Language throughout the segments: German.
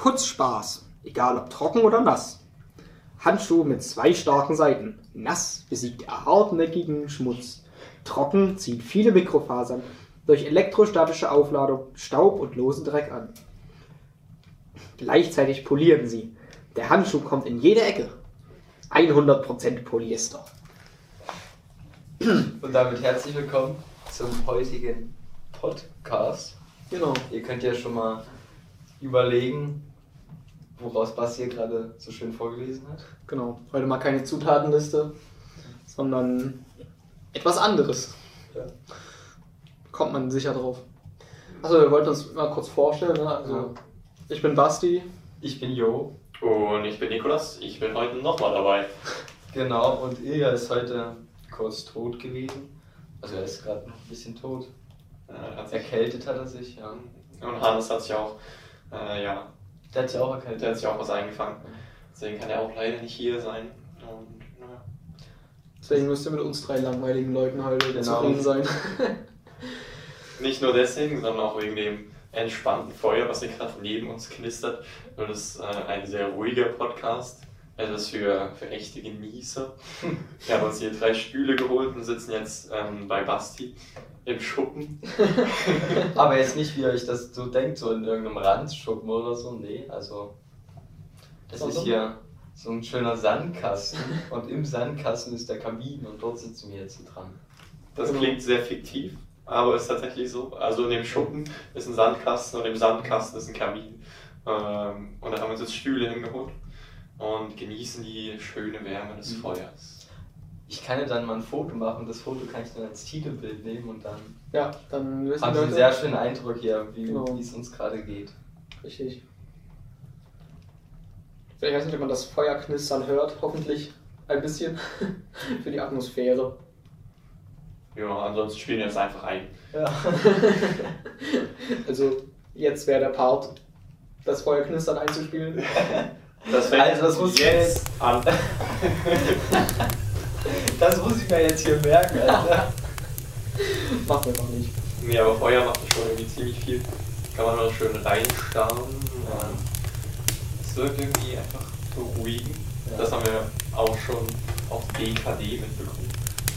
Putzspaß, egal ob trocken oder nass. Handschuh mit zwei starken Seiten. Nass besiegt hartnäckigen Schmutz. Trocken zieht viele Mikrofasern durch elektrostatische Aufladung Staub und losen Dreck an. Gleichzeitig polieren sie. Der Handschuh kommt in jede Ecke. 100% Polyester. Und damit herzlich willkommen zum heutigen Podcast. Genau. Ihr könnt ja schon mal überlegen, woraus Basti hier gerade so schön vorgelesen hat. Genau. Heute mal keine Zutatenliste, sondern etwas anderes. Ja. Kommt man sicher drauf. Also wir wollten uns mal kurz vorstellen. Ne? Also, Ich bin Basti. Ich bin Jo. Und ich bin Nikolas, ich bin heute nochmal dabei. Genau, und Ilja ist heute kurz tot gewesen. Also er ist gerade noch ein bisschen tot. Äh, hat sich, Erkältet hat er sich, ja. und Hannes hat sich auch, äh, ja, Der hat sich auch erkältet. der hat sich auch was eingefangen. Deswegen kann er auch leider nicht hier sein. Und, ja. Deswegen müsst ihr mit uns drei langweiligen Leuten halt Genau. zufrieden sein. Nicht nur deswegen, sondern auch wegen dem entspannten Feuer, was hier gerade neben uns knistert. Und das ist äh, ein sehr ruhiger Podcast. Etwas für, für echte Genießer. Wir haben uns hier drei Stühle geholt und sitzen jetzt ähm, bei Basti im Schuppen. Aber jetzt nicht, wie ihr euch das so denkt, so in irgendeinem Randschuppen oder so. Nee, also. Es ist hier so ein schöner Sandkasten und im Sandkasten ist der Kamin und dort sitzen wir jetzt dran. Das klingt sehr fiktiv, aber ist tatsächlich so. Also in dem Schuppen ist ein Sandkasten und im Sandkasten ist ein Kamin. Ähm, und da haben wir uns jetzt Stühle hingeholt und genießen die schöne Wärme des Mhm. Feuers. Ich kann ja dann mal ein Foto machen, das Foto kann ich dann als Titelbild nehmen und dann Ja, dann wissen haben Sie einen sehr schönen Eindruck hier, wie Genau. es uns gerade geht. Richtig. Ich weiß nicht, ob man das Feuer knistern hört, hoffentlich ein bisschen für die Atmosphäre. Ja, ansonsten spielen wir jetzt einfach ein. Ja. Also jetzt wäre der Part, das Feuer knistern einzuspielen. Das fängt Also, das muss jetzt an. Das muss ich mir jetzt hier merken, Alter. Macht einfach nicht. Nee, aber Feuer macht schon irgendwie ziemlich viel. Kann man noch schön reinstarren. Es wirkt irgendwie einfach beruhigend. Ja. Das haben wir auch schon auf DKD mitbekommen.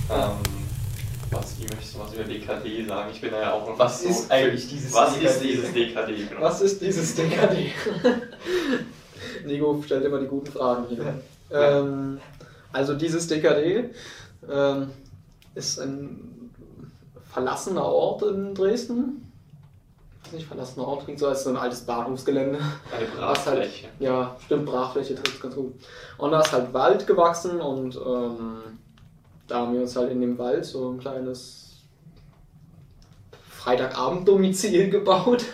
Ähm, was, wie möchtest du was über DKD sagen? Ich bin da ja auch noch Was nicht ist eigentlich dieses Was DKD? ist dieses DKD? Genau. Was ist dieses DKD? Nico stellt immer die guten Fragen hier. Ja. Ähm, also dieses DKD ähm, ist ein verlassener Ort in Dresden. Ich weiß nicht, verlassener Ort klingt so als so ein altes Bahnhofsgelände. Eine halt, Brachfläche. ja, stimmt, Brachfläche trifft ganz gut. Und da ist halt Wald gewachsen und ähm, da haben wir uns halt in dem Wald so ein kleines Freitagabend-Domizil gebaut.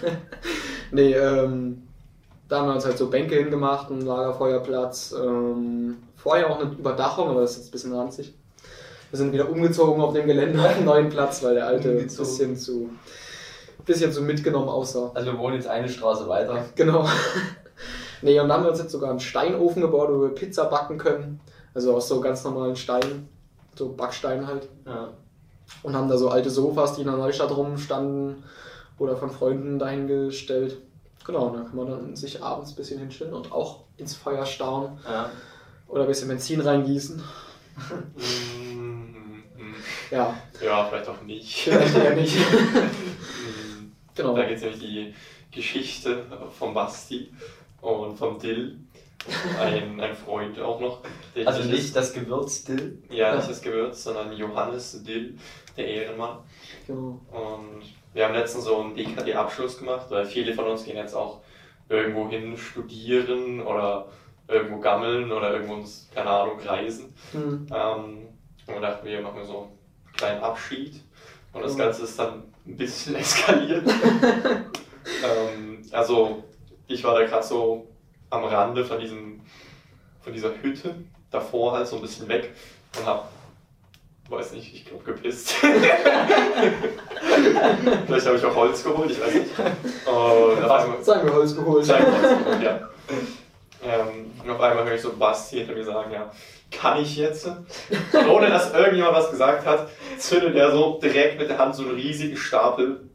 nee, ähm, da haben wir uns halt so Bänke hingemacht, einen Lagerfeuerplatz. Ähm, vorher auch eine Überdachung, aber das ist jetzt ein bisschen ranzig. Wir sind wieder umgezogen auf dem Gelände auf einen neuen Platz, weil der alte ein bisschen zu, bisschen zu mitgenommen aussah. Also wir wohnen jetzt eine Straße weiter. Genau. nee, und dann haben wir uns jetzt sogar einen Steinofen gebaut, wo wir Pizza backen können. Also aus so ganz normalen Steinen, so Backstein halt. Ja. Und haben da so alte Sofas, die in der Neustadt rumstanden oder von Freunden dahingestellt. Genau, und da kann man dann sich abends ein bisschen hinstellen und auch ins Feuer starren ja. Oder ein bisschen Benzin reingießen. Mm, mm. Ja, Ja, vielleicht auch nicht. vielleicht eher nicht. Mm. genau. Da geht es nämlich die Geschichte von Basti und vom Dill. Ein, ein Freund auch noch. der Also nicht das Gewürz Dill. Ja, nicht das Gewürz, sondern Johannes Dill, der Ehrenmann. genau. Und wir haben letztens so einen DKD-Abschluss gemacht, weil viele von uns gehen jetzt auch irgendwo hin studieren oder irgendwo gammeln oder irgendwo uns, keine Ahnung, reisen. Hm. Ähm, und wir dachten, wir machen so einen kleinen Abschied. Und das. Ganze ist dann ein bisschen eskaliert. ähm, also, ich war da gerade so am Rande von, diesem, von dieser Hütte, davor halt so ein bisschen weg und hab, weiß nicht, ich glaube gepisst. Vielleicht habe ich auch Holz geholt, ich weiß nicht. Einmal, Sagen wir Holz geholt. Zeig Holz geholt, ja. Ähm, und auf einmal höre ich so Basti hinter mir sagen, ja, kann ich jetzt? Und ohne dass irgendjemand was gesagt hat, zündet er so direkt mit der Hand so einen riesigen Stapel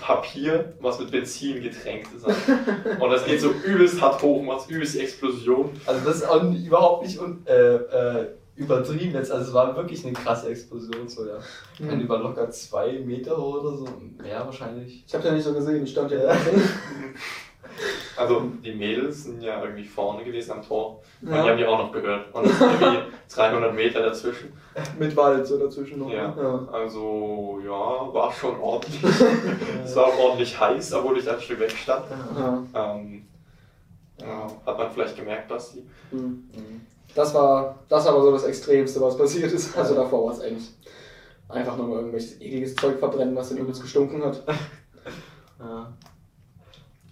Papier, was mit Benzin getränkt ist. Und das geht so übelst hart hoch, macht übelst die Explosion. Also das ist auch überhaupt nicht un äh, äh, übertrieben jetzt. Also es war wirklich eine krasse Explosion. So, ja. Mhm. Kann über locker zwei Meter oder so. Mehr wahrscheinlich. Ich habe ja nicht so gesehen, ich stand ja. Also die Mädels sind ja irgendwie vorne gewesen am Tor. Und Ja. die haben die auch noch gehört. Und es sind irgendwie 300 Meter dazwischen. Mit Wald so dazwischen noch. Ja. ne? Also ja, war schon ordentlich. es war auch ordentlich heiß, obwohl ich ein Stück weg stand. Ja. Ähm, ja, hat man vielleicht gemerkt, Basti. Mhm. Mhm. Das war, das war aber so das Extremste, was passiert ist. Also davor war es eigentlich einfach nur irgendwelches ekliges Zeug verbrennen, was dann übelst gestunken hat. Ja.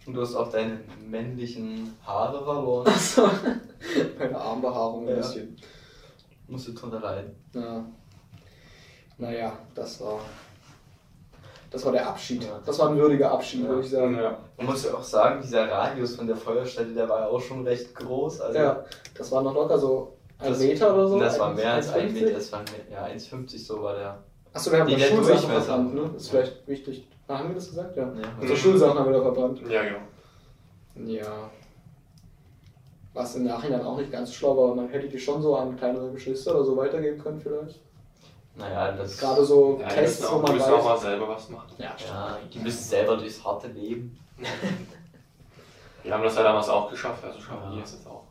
Und du hast auch deine männlichen Haare verloren. Achso. Meine Armbehaarung ein Ja. bisschen. Musst du drunter leiden. Ja. Naja, das war. Das war der Abschied. Ja. Das war ein würdiger Abschied, Ja. würde ich sagen. Ja. Man muss ja auch sagen, dieser Radius von der Feuerstelle, der war ja auch schon recht groß. Also Ja, das war noch locker so ein Das- Meter oder so. Das war mehr als ein 1,50. Meter, das waren mehr- ja 1,50 so war der. Achso, wir haben die Schulsachen Durchmesser. verbrannt, ne? Das ist vielleicht wichtig. Ah, haben wir das gesagt? Ja. Ne, Unsere Schulsachen haben wir da verbrannt. ja, genau. Ja. Was im Nachhinein auch nicht ganz schlau war, man hätte die schon so an kleinere Geschwister oder so weitergeben können vielleicht. Naja, das. Gerade so Ja, die Tests, müssen wo auch, die man müssen auch mal selber was machen. Ja, Ja, die müssen selber durchs harte Leben. Wir haben das ja damals auch geschafft, also schaffen die Ja. es jetzt auch.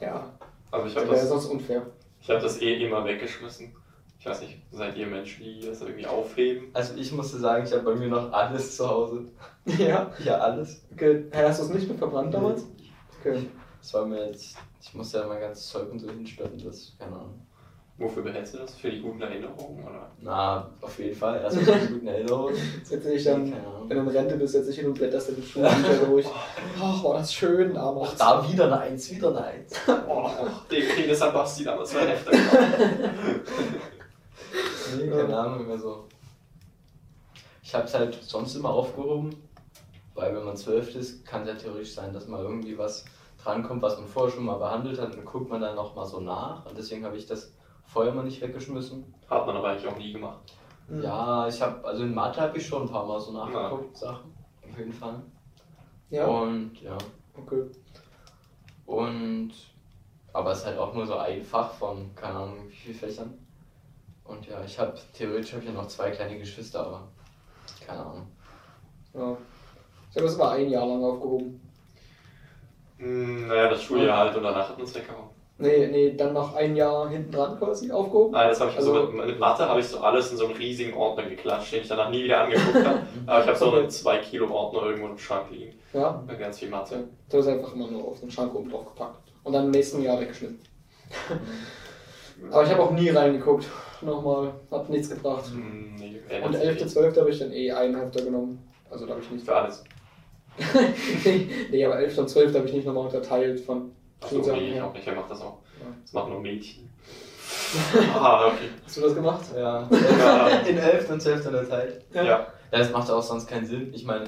ja. Also ich Das habe wäre das, sonst unfair. ich hab das eh immer weggeschmissen. Ich weiß nicht, seid ihr Menschen, die das irgendwie aufheben? Also ich musste sagen, ich habe bei mir noch alles zu Hause. Ja. Ja, alles. Okay. Hast du es nicht mit verbrannt damals? Okay. Das war mir jetzt. Ich musste ja mein ganzes Zeug und so hinstellen, das, keine Ahnung. Wofür behältst du das? Für die guten Erinnerungen? Oder? Na, auf jeden Fall. Erstmal die guten Erinnerungen. Setze ich dann, wenn du in Rente bist, setze ich hin und blätterst in die Schulbücher durch. Ach, war das schön damals. da wieder eine Eins, wieder eine Eins. Oh, den Penis hat Basti damals zwei Hefte gemacht. Nee, keine Ahnung, also. Ich habe es halt sonst immer aufgehoben, weil wenn man zwölf ist, kann es ja theoretisch sein, dass mal irgendwie was drankommt, was man vorher schon mal behandelt hat, dann guckt man dann nochmal so nach. Und deswegen habe ich das vorher mal nicht weggeschmissen. Hat man aber eigentlich auch nie gemacht. Mhm. Ja, ich habe, also in Mathe habe ich schon ein paar Mal so nachgeguckt, Sachen. Auf jeden Fall. Ja, Und ja. okay. Und aber es ist halt auch nur so ein Fach von, keine Ahnung, wie vielen Fächern. Und ja, ich habe theoretisch hab ich ja noch zwei kleine Geschwister, aber keine Ahnung. Ja. Ich habe das mal ein Jahr lang aufgehoben. Hm, naja, das Schuljahr halt und danach hat man es weggehauen. Nee, nee, dann noch ein Jahr hinten dran quasi aufgehoben. Nein, das habe ich Also- so mit, mit Mathe habe ich so alles in so einen riesigen Ordner geklatscht, den ich danach nie wieder angeguckt habe. Aber ich habe so einen 2 Kilo Ordner irgendwo im Schrank liegen. Ja, Mit ganz viel Mathe. Ja, Du hast einfach immer nur auf den Schrank oben drauf gepackt. Und dann im nächsten Jahr weggeschnitten. Aber ich habe auch nie reingeguckt. Nochmal, hat nichts gebracht. Hm, nee, Und ändert sich 11., 12. habe ich dann eh einen Hefter genommen. Also da habe ich nicht. Für alles. nee, aber 11. und 12. habe ich nicht nochmal unterteilt von Achso, Schulsachen nee, ich auch nicht. Wer macht das auch? Ja. Das machen nur Mädchen. ah, okay. Hast du das gemacht? Ja. Ja. In 11. und 12. unterteilt. Ja. Ja, das macht auch sonst keinen Sinn. Ich meine,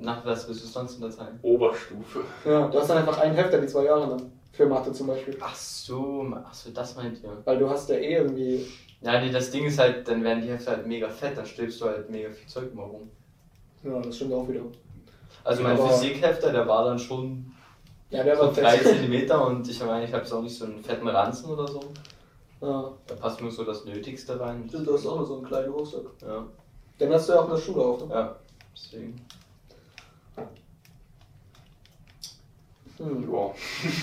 nach was willst du sonst unterteilen? Oberstufe. Ja, du hast dann einfach einen Hefter die zwei Jahre dann. Für Mathe zum Beispiel. Ach so, ach so, das meint ihr. Weil du hast ja eh irgendwie. Ja, nee, das Ding ist halt, dann werden die Hefte halt mega fett, dann stülpst du halt mega viel Zeug immer rum. Ja, das stimmt auch wieder. Also mein Aber- Physikhefter, der war dann schon Ja, der so war 3 fest. cm und ich meine, ich habe jetzt auch nicht so einen fetten Ranzen oder so. Ja. Da passt nur so das Nötigste rein. Du hast auch nur so einen kleinen Rucksack. Ja, Den hast du ja auch in der Schule auch, ne? ja, deswegen. Hm. Ja.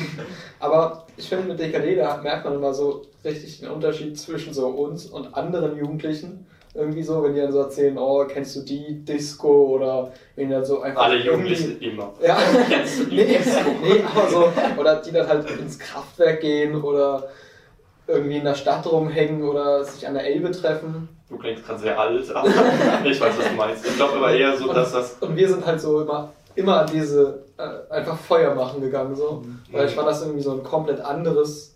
Aber ich finde, mit DKD, da merkt man immer so richtig den Unterschied zwischen so uns und anderen Jugendlichen. Irgendwie so, wenn die dann so erzählen, oh, kennst du die Disco oder wenn die dann so einfach. Alle Jugendlichen immer. Ja, Kennst du die nee, Disco? nee, aber so, oder die dann halt ins Kraftwerk gehen oder irgendwie in der Stadt rumhängen oder sich an der Elbe treffen. Du klingst gerade sehr alt, aber ich weiß, was du meinst. Ich glaube aber eher so, dass das. Und wir sind halt so immer, immer an diese äh, einfach Feuer machen gegangen. So. Weil ich fand das irgendwie so ein komplett anderes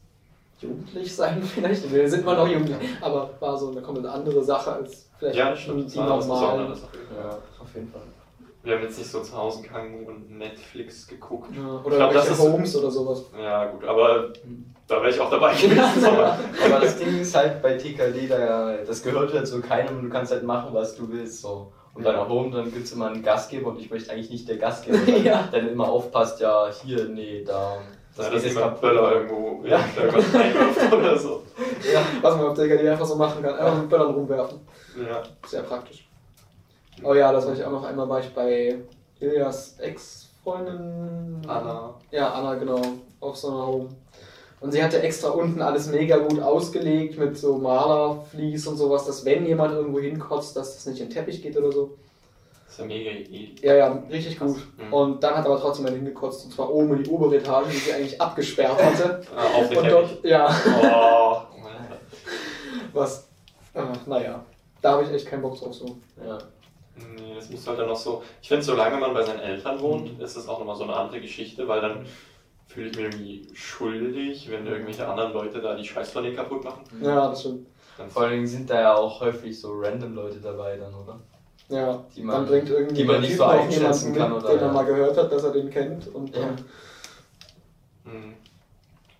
Jugendlichsein vielleicht. Wir sind immer noch jugendlich, aber war so eine komplett andere Sache als vielleicht Ja, stimmt. Das die war normalen. Ja, auf jeden Fall. Wir haben jetzt nicht so zu Hause gehangen und Netflix geguckt. Ja, Ich oder glaub, das ist- Homes oder sowas. Ja, gut, aber da wäre ich auch dabei gewesen. aber- Aber das Ding ist halt bei TKD, da, das gehört halt so keinem und du kannst halt machen, was du willst. So. Und bei der Home, dann gibt es immer einen Gastgeber und ich möchte eigentlich nicht der Gastgeber sein, Ja. der dann immer aufpasst, ja, hier, nee, da. Das geht dass jetzt kaputt. Böller irgendwo Ja. ja. oder so. Ja. Was man auf der Galerie einfach so machen kann, einfach mit Böllern rumwerfen. Ja. Sehr praktisch. Oh ja, das war ich auch noch einmal, war ich bei Ilias Ex-Freundin. Anna. Ja, Anna, genau. Auf so einer Home. Und sie hatte extra unten alles mega gut ausgelegt mit so Malerflies und sowas, dass wenn jemand irgendwo hinkotzt, dass das nicht in den Teppich geht oder so. Das ist ja mega Idee. Ja, ja, richtig gut. Mhm. Und dann hat aber trotzdem einer hingekotzt, und zwar oben in die obere Etage, die sie eigentlich abgesperrt hatte. Ah, auf den Und Teppich. dort, ja, Oh. was, äh, naja, da habe ich echt keinen Bock drauf so. Ja. Nee, das muss halt dann noch so. Ich finde, solange man bei seinen Eltern wohnt, ist das auch nochmal so eine andere Geschichte, weil dann fühle ich mich irgendwie schuldig, wenn irgendwelche anderen Leute da die Scheißpläne kaputt machen. Ja, das stimmt. Dann Vor allen Dingen sind da ja auch häufig so random Leute dabei dann, oder? Ja, Die man- dann bringt irgendwie die man der nicht Typ so einschätzen jemanden kann, mit, oder, den er ja. mal gehört hat, dass er den kennt und dann Ja. Hm.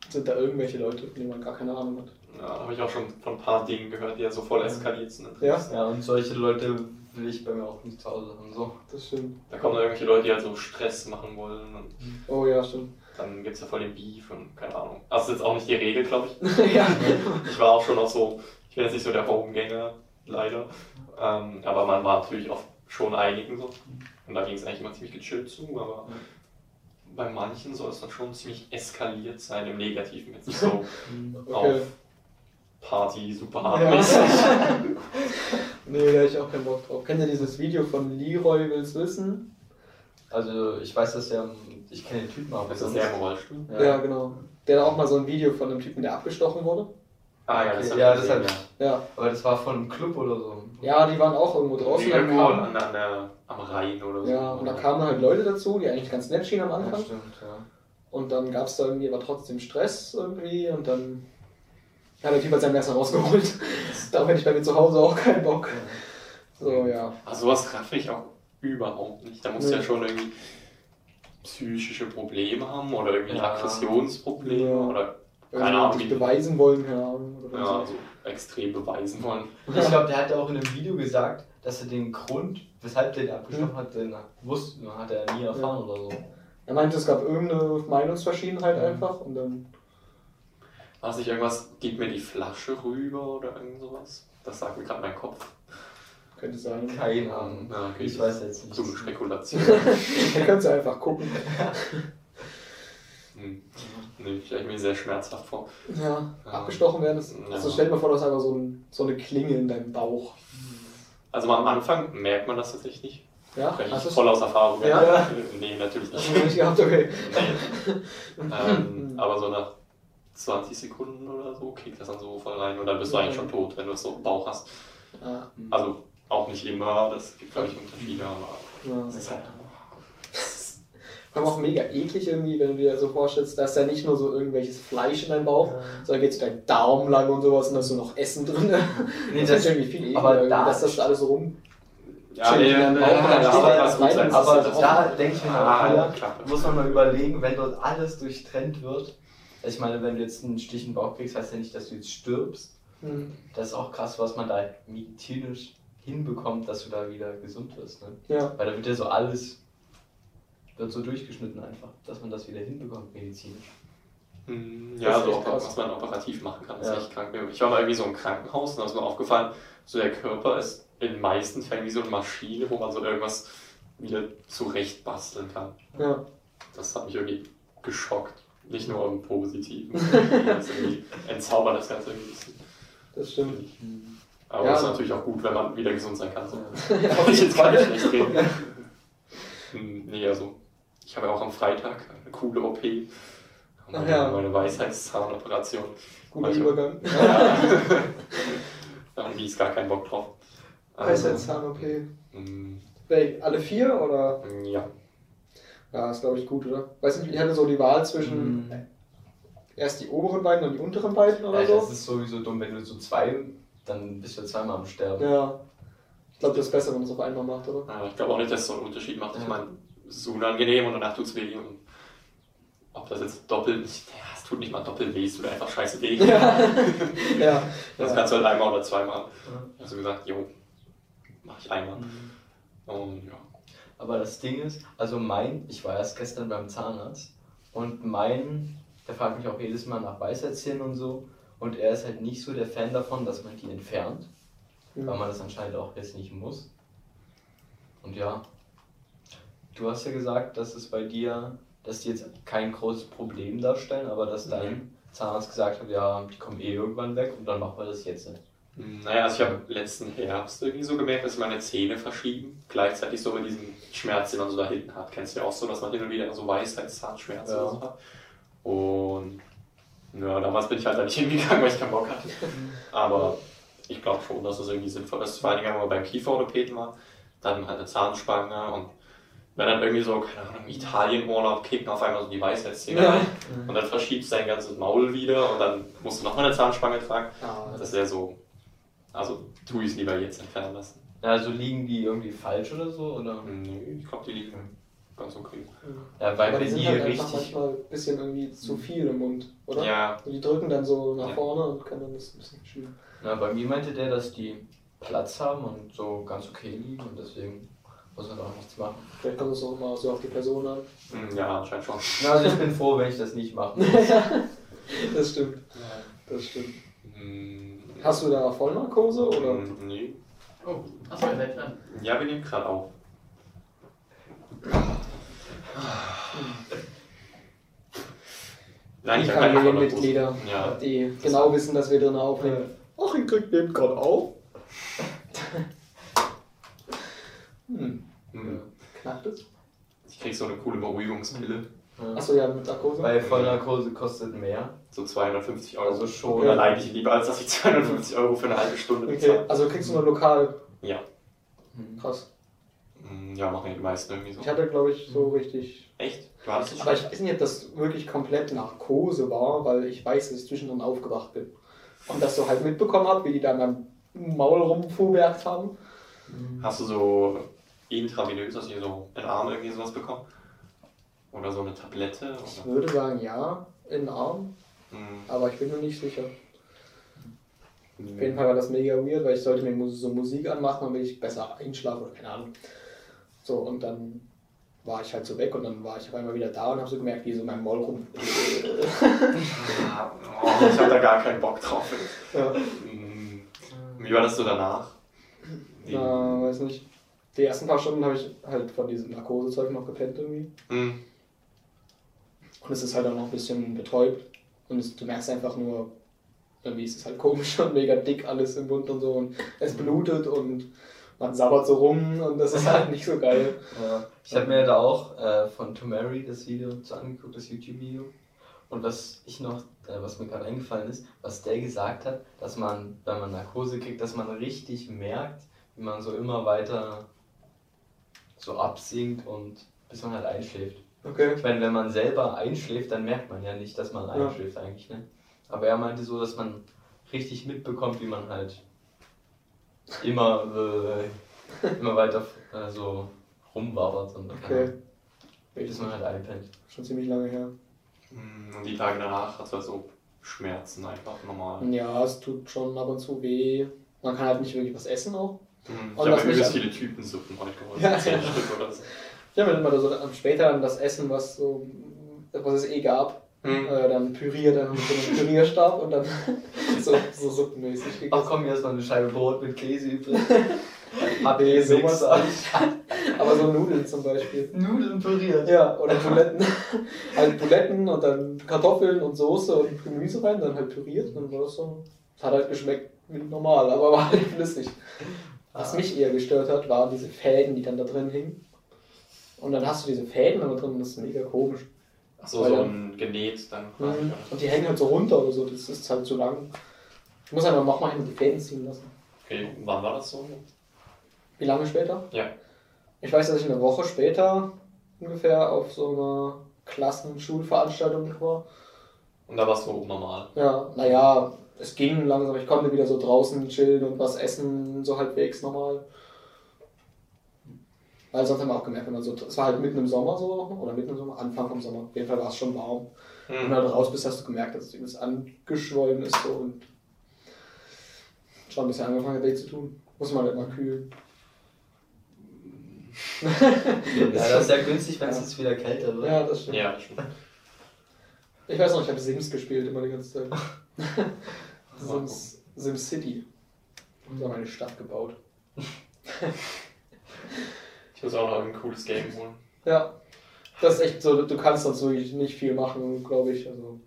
sind da irgendwelche Leute, von denen man gar keine Ahnung hat. Ja, habe ich auch schon von ein paar Dingen gehört, die ja so voll eskaliert sind. Ja, Ja, und solche Leute will ich bei mir auch nicht zu Hause haben. So. das stimmt. Da kommen dann irgendwelche Leute, die halt so Stress machen wollen und Oh ja, stimmt. Dann gibt es ja voll den Beef und keine Ahnung. Also das ist jetzt auch nicht die Regel, glaube ich. ja. Ich war auch schon noch so, ich bin jetzt nicht so der Homegänger, leider. Ähm, aber man war natürlich auch schon einigen so. Und da ging es eigentlich immer ziemlich gechillt zu, aber bei manchen soll es dann schon ziemlich eskaliert sein im Negativen. Jetzt nicht so Okay. auf Party super hart Ja. nee, da hätte ich auch keinen Bock drauf. Kennt ihr dieses Video von Leroy Will's Wissen? Also ich weiß, dass der, ich kenne den Typen aber Das ist sonst- der im Rollstuhl. Ja. genau. Der hat auch mal so ein Video von einem Typen, der abgestochen wurde. Ah ja, Okay, das hab ja, das hab ich. Ja. Aber das war von einem Club oder so. Ja, die waren auch irgendwo draußen. Dann irgendwo kamen- an, an der, am Rhein oder so. ja, und da kamen halt Leute dazu, die eigentlich ganz nett schienen am Ja, Anfang. stimmt, ja. Und dann gab es da irgendwie aber trotzdem Stress irgendwie und dann hat der Typ halt sein Messer rausgeholt. Darauf hätte ich bei mir zu Hause auch keinen Bock. So, ja. Also sowas raffe ich auch überhaupt nicht. Da musst du Nee. ja schon irgendwie psychische Probleme haben oder irgendwie Ja. Aggressionsprobleme Ja. oder Keine Irgendwie Ahnung, wie- beweisen wollen, keine Ahnung. Oder ja, so. extrem beweisen wollen. Ich glaube, der hat ja auch in einem Video gesagt, dass er den Grund, weshalb der den abgestochen hat, den wusste, hat er nie erfahren oder so. Er meinte, es gab irgendeine Meinungsverschiedenheit einfach und dann. Weiß nicht, irgendwas, gib mir die Flasche rüber oder irgend sowas. Das sagt mir gerade mein Kopf. Könnte sein. Keine Ahnung. Ja, okay, Ich weiß jetzt nicht. So eine Spekulation. Ihr könnt ja einfach gucken. hm. Nee, stelle ich mir sehr schmerzhaft vor. Ja, abgestochen werden ist. Ja. Also stell dir mal vor, du hast einfach so, ein, so eine Klinge in deinem Bauch. Also am Anfang merkt man das tatsächlich nicht. Ja, hast ich voll aus Erfahrung. Ja. Nee, natürlich Hast nicht. du nicht gehabt, okay. Nee. ähm, aber so nach 20 Sekunden oder so kickt das dann so voll rein und dann bist du eigentlich schon tot, wenn du es so im Bauch hast. Ja, Also auch nicht immer, das gibt glaube ich Unterschiede, aber ja. es ist halt. Vor allem auch mega eklig irgendwie, wenn du dir so vorstellst, da ist ja nicht nur so irgendwelches Fleisch in deinem Bauch, sondern geht so dein Daumen lang und sowas und da ist so noch Essen drin. Nee, das das, ist irgendwie viel ekliger, aber irgendwie, da- dass das da alles so rum. Ja, nee, Chillen, nee, da steht aber da das aber ja da denke ich mir Ah, auch ja, klar. muss man mal überlegen, wenn dort alles durchtrennt wird. Ich meine, wenn du jetzt einen Stich im Bauch kriegst, heißt ja nicht, dass du jetzt stirbst. Hm. Das ist auch krass, was man da medizinisch hinbekommt, dass du da wieder gesund wirst. Ne? Ja, Weil da wird ja so alles, wird so durchgeschnitten einfach, dass man das wieder hinbekommt medizinisch. Hm, Das Ja, so echt krass. was man operativ machen kann, ist Ja. echt krank. Ich war mal irgendwie so im Krankenhaus und da ist mir aufgefallen, so der Körper ist in den meisten Fällen wie so eine Maschine, wo man so irgendwas wieder zurecht basteln kann. ja. Das hat mich irgendwie geschockt. Nicht nur im Positiven. das irgendwie entzaubert das Ganze irgendwie ein bisschen. Das stimmt. Aber Ja. es ist natürlich auch gut, wenn man wieder gesund sein kann. So. Ja, Kann ich jetzt gar nicht schlecht reden. Hm, nee, also ich habe ja auch am Freitag eine coole OP. Ach Meine, ja. meine Weisheitszahnoperation. Guter Übergang. Da haben die ist gar keinen Bock drauf. Weisheitszahn-OP. Ähm, Wel- Alle vier oder? ja. Ja, ist glaube ich gut, oder? Weiß nicht, ich hatte so die Wahl zwischen Mhm. erst die oberen beiden und die unteren beiden oder Ja, so. das ist sowieso dumm, wenn du so zwei, dann bist du zweimal am Sterben. Ja. Ich glaube, das ist besser, wenn man es auf einmal macht, oder? Ja, Ich glaube auch nicht, dass es so einen Unterschied macht. Ich meine, es ist unangenehm und danach tut es weh. Und ob das jetzt doppelt ja, es tut nicht mal doppelt weh, es tut einfach scheiße weh. Ja. ja. Das ja. kannst du halt einmal oder zweimal. Ja. Also gesagt, jo, mach ich einmal. Und ja. Aber das Ding ist, also mein, ich war erst gestern beim Zahnarzt und mein, der fragt mich auch jedes Mal nach Weisheitszähnen und so. Und er ist halt nicht so der Fan davon, dass man die entfernt, weil man das anscheinend auch jetzt nicht muss. Und ja, du hast ja gesagt, dass es bei dir, dass die jetzt kein großes Problem darstellen, aber dass dein Zahnarzt gesagt hat, ja, die kommen eh irgendwann weg und dann machen wir das jetzt nicht. Naja, also ich habe letzten Herbst irgendwie so gemerkt, dass meine Zähne verschieben. Gleichzeitig so mit diesem Schmerz, den man so da hinten hat. Kennst du ja auch so, dass man hin und wieder so Weisheitszahnschmerzen Ja. oder so hat. Und ja, damals bin ich halt da nicht hingegangen, weil ich keinen Bock hatte. Aber ich glaube schon, dass das irgendwie sinnvoll ist. Vor allen Dingen, wenn man beim Kieferorthopäden war, dann halt eine Zahnspange und wenn dann irgendwie so, keine Ahnung, Italienurlaub kicken auf einmal so die Weisheitszähne Ja. rein und dann verschiebst du dein ganzes Maul wieder und dann musst du nochmal eine Zahnspange tragen. Ah, Das wäre so. Also tu ich es lieber jetzt entfernen lassen. Ja, Also liegen die irgendwie falsch oder so? Oder? Nö, ich glaube, die liegen ganz okay. Ja, weil Aber sind die halt einfach richtig. manchmal ein bisschen irgendwie zu viel im Mund, oder? Ja, Die drücken dann so nach Ja. vorne und können dann das ein bisschen schieben. Na, bei mir meinte der, dass die Platz haben und so ganz okay liegen und deswegen muss man da auch nichts machen. Vielleicht kommt es auch immer so auf die Person an. hm, ja, anscheinend schon. Na, also ich bin froh, wenn ich das nicht mache. Das stimmt. Das stimmt. Hm, Hast du da Vollnarkose oder? hm, Nee. Oh, achso, ihr seid dran. Ja, wir nehmen gerade auf. Nein, Die ich habe keine Familienmitglieder. Ja. die genau wissen, dass wir drin aufnehmen. Ach, ich krieg den gerade auf. hm. Hm. Knackt es? Ich krieg so eine coole Beruhigungspille. Ja. Achso, ja, mit Narkose. Weil Vollnarkose kostet mehr. So 250 Euro. Also schon. Da leide ich lieber, als dass ich 250 Euro für eine halbe Stunde Okay, bezahle. also kriegst du nur lokal. Ja. Hm. Krass. Hm, Ja, machen ja die meisten irgendwie so. Ich hatte, glaube ich, so richtig. Echt? Du hattest es Aber schon? ich weiß nicht, ob das wirklich komplett Narkose war, weil ich weiß, dass ich zwischendrin aufgewacht bin. Und das so halt mitbekommen habe, wie die da an meinem Maul rumfuhrwerkt haben. Hast du so intravenös, also hier so in den Arm irgendwie sowas bekommen? Oder so eine Tablette? Ich Oder? würde sagen, ja, in den Arm, Hm, aber ich bin mir nicht sicher. Auf jeden Fall war das mega weird, weil ich sollte mir so Musik anmachen, damit ich besser einschlafe oder keine Ahnung. So, und dann war ich halt so weg und dann war ich auf einmal wieder da und habe so gemerkt, wie so mein Maul rum. Ah, oh, ich habe da gar keinen Bock drauf. ja. Hm, Wie war das so danach? Wie- Na, weiß nicht. Die ersten paar Stunden habe ich halt von diesem Narkosezeug noch gepennt irgendwie. Hm, Und es ist halt auch noch ein bisschen betäubt. Und es, du merkst einfach nur, irgendwie ist es halt komisch und mega dick alles im Mund und so. Und es blutet und man sabbert so rum und das ist halt nicht so geil. Ja. Ich habe mir da auch äh, von To Mary das Video zu angeguckt, das YouTube-Video. Und was ich noch, äh, was mir gerade eingefallen ist, was der gesagt hat, dass man, wenn man Narkose kriegt, dass man richtig merkt, wie man so immer weiter so absinkt und bis man halt einschläft. Okay. Ich meine, wenn man selber einschläft, dann merkt man ja nicht, dass man Ja. einschläft eigentlich, ne? Aber er meinte so, dass man richtig mitbekommt, wie man halt immer, äh, immer weiter äh, so rumwabert und Okay. bis man halt einpennt. Schon ziemlich lange her. hm, Und die Tage danach hast du also Schmerzen einfach normal. Ja, es tut schon ab und zu weh. Man kann halt nicht wirklich was essen auch. Hm, Und Ich habe mir übelst viele Typensuppen heute geholt. Ja. Zehn Stück oder so. Ich habe mir dann mal so später dann das Essen, was so was es eh gab, Hm. äh, dann püriert, dann mit so einem Pürierstab und dann so, so suppenmäßig Ach gegessen. komm, hier ist noch eine Scheibe Brot mit Käse übrig. Hab ich sowas Aber so Nudeln zum Beispiel. Nudeln püriert. Ja, oder Buletten. halt Buletten und dann Kartoffeln und Soße und Gemüse rein, dann halt püriert. Dann war das so. Hat halt geschmeckt wie normal, aber war halt flüssig. Was Ah. mich eher gestört hat, waren diese Fäden, die dann da drin hingen. Und dann hast du diese Fäden da drin und das ist mega komisch. Achso, so ein genäht dann quasi. Mhm. Und die hängen halt so runter oder so, das ist halt zu lang. Ich muss einfach nochmal hin und die Fäden ziehen lassen. Okay, wann war das so? Wie lange später? Ja. Ich weiß, dass ich eine Woche später ungefähr auf so einer Klassen-Schulveranstaltung war. Und da warst du oben normal. Ja, naja, es ging langsam. Ich konnte wieder so draußen chillen und was essen, so halbwegs normal. Weil sonst haben wir auch gemerkt, wenn man so, es war halt mitten im Sommer so, oder mitten im Sommer, Anfang vom Sommer. Auf jeden Fall war es schon warm. Und wenn Hm. du halt raus bist, hast du gemerkt, dass es übelst angeschwollen ist so und schon ein bisschen angefangen hat weh zu tun. Muss man halt mal kühlen. Ja, das ist ja günstig, wenn es jetzt wieder kälter wird. Ja, das stimmt. Ja, das stimmt. Ich weiß noch, ich habe Sims gespielt immer die ganze Zeit. Sims, Sims City. Haben eine Stadt gebaut. Ich muss auch noch ein cooles Game holen. Ja. Das ist echt so, du kannst sonst wirklich nicht viel machen, glaube ich. Also,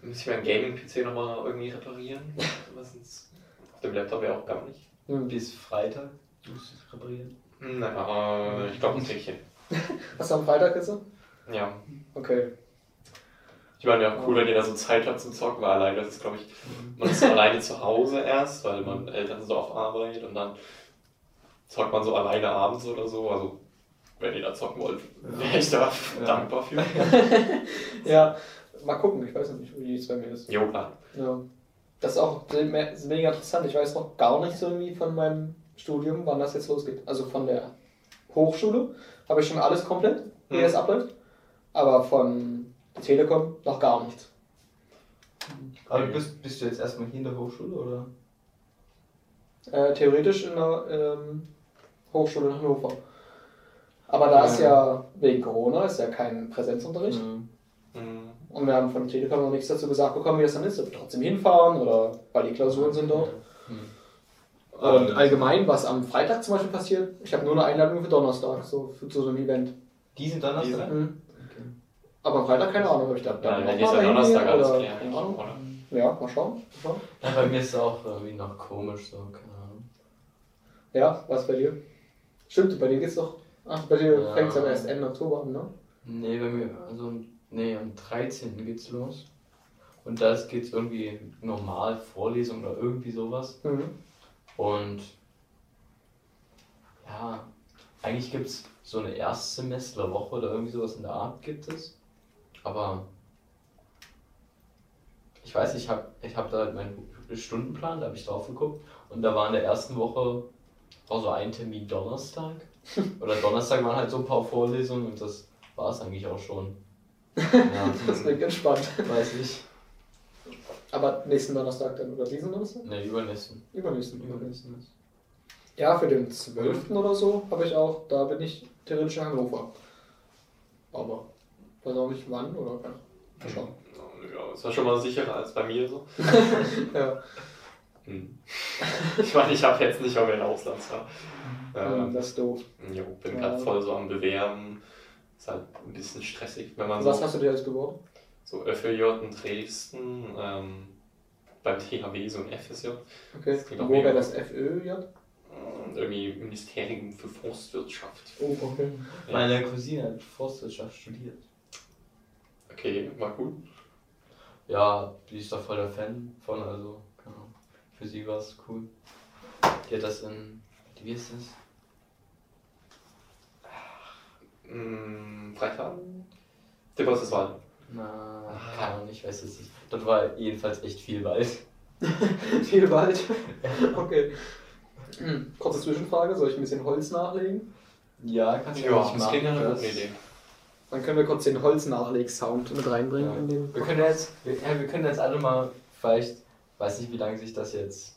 Muss ich meinen Gaming-PC nochmal irgendwie reparieren? Was ist- Auf dem Laptop ja auch gar nicht. hm. Bis Freitag musst du es reparieren. Na, aber ich glaube ein Tickchen. Hast du am Freitag jetzt? so? Ja. Okay. Ich meine, ja, cool, wenn ihr da so Zeit habt zum Zocken, weil alleine das ist, glaube ich, man ist alleine zu Hause erst, weil man Eltern sind so auf Arbeit und dann zockt man so alleine abends oder so. Also, wenn ihr da zocken wollt, wäre ich da Ja. dankbar für. Ja, mal gucken, ich weiß noch nicht, wie es bei mir ist. Jo, klar. Ja. Das ist auch mega interessant. Ich weiß noch gar nicht so irgendwie von meinem Studium, wann das jetzt losgeht. Also von der Hochschule habe ich schon alles komplett, wie Mhm. es abläuft. Aber von der Telekom noch gar nichts. Aber bist, bist du jetzt erstmal hier in der Hochschule oder? Äh, theoretisch in der ähm, Hochschule in Hannover. Aber da Ja. ist ja wegen Corona ist ja kein Präsenzunterricht. Mhm. Mhm. Und wir haben von der Telekom noch nichts dazu gesagt bekommen, wie das dann ist. Ob wir trotzdem hinfahren oder weil die Klausuren sind dort. Mhm. Und allgemein, was am Freitag zum Beispiel passiert, ich habe nur eine Einladung für Donnerstag, so für so ein Event. Diesen Donnerstag? Mhm. Okay. Aber am Freitag keine Ahnung, ob ich da Ja, dann dann noch ist mal ja hingehen Donnerstag alles oder klären, keine Ahnung. oder? Ja, mal schauen. Mal schauen. Ja, bei mir ist es auch irgendwie noch komisch, so, keine Ahnung. Ja, was bei dir? Stimmt, bei dir geht's doch. Ach, bei dir Ja. fängt es aber erst Ende Oktober an, ne? Nee, bei mir, also, nee, am 13. geht's los. Und da geht's irgendwie normal Vorlesung oder irgendwie sowas. Mhm. Und ja, eigentlich gibt es so eine Erstsemesterwoche oder irgendwie sowas in der Art gibt es. Aber ich weiß, ich habe ich hab da halt meinen Stundenplan, da habe ich drauf geguckt. Und da war in der ersten Woche war so ein Termin Donnerstag. Oder Donnerstag waren halt so ein paar Vorlesungen und das war es eigentlich auch schon. Ja, Das klingt entspannt. weiß ich. Aber nächsten Donnerstag dann oder diesen Donnerstag? Ne, übernächsten. Übernächsten. Übernächsten ist. Ja, für den 12. oder so habe ich auch, da bin ich theoretisch in Hannover. Aber weiß auch nicht wann oder kann. Mal schauen. Ja, ist ja schon mal sicherer als bei mir so. Ja, Hm. Ich meine, ich habe jetzt nicht mal mehr ein Auslandsjahr. ähm, das ist doof. jo, bin gerade voll so am Bewerben. Ist halt ein bisschen stressig, wenn man Was so, hast du dir jetzt beworben? so FÖJ in Dresden, ähm, beim THW so ein FSJ, Okay. Das klingt auch Wo mega wäre das FÖJ? und irgendwie Ministerium für Forstwirtschaft. Oh, okay. Ja. Meine Cousine hat Forstwirtschaft studiert. Okay, war gut. Ja, die ist da voll der Fan von, also. Für sie war es cool. Die hat das in, wie ist das? Hm, Freifahren? Dipperswald. Na, keine Ahnung, ich weiß es nicht. Dort war jedenfalls echt viel Wald. Viel Wald. okay. Hm, Kurze Zwischenfrage, soll ich ein bisschen Holz nachlegen? Ja, kannst du Ja, nicht das klingt ja eine das- gute Idee. Dann können wir kurz den Holznachleg-Sound mit reinbringen Ja. Wir können jetzt, wir, ja, wir können jetzt alle mal, vielleicht, weiß nicht, wie lange sich das jetzt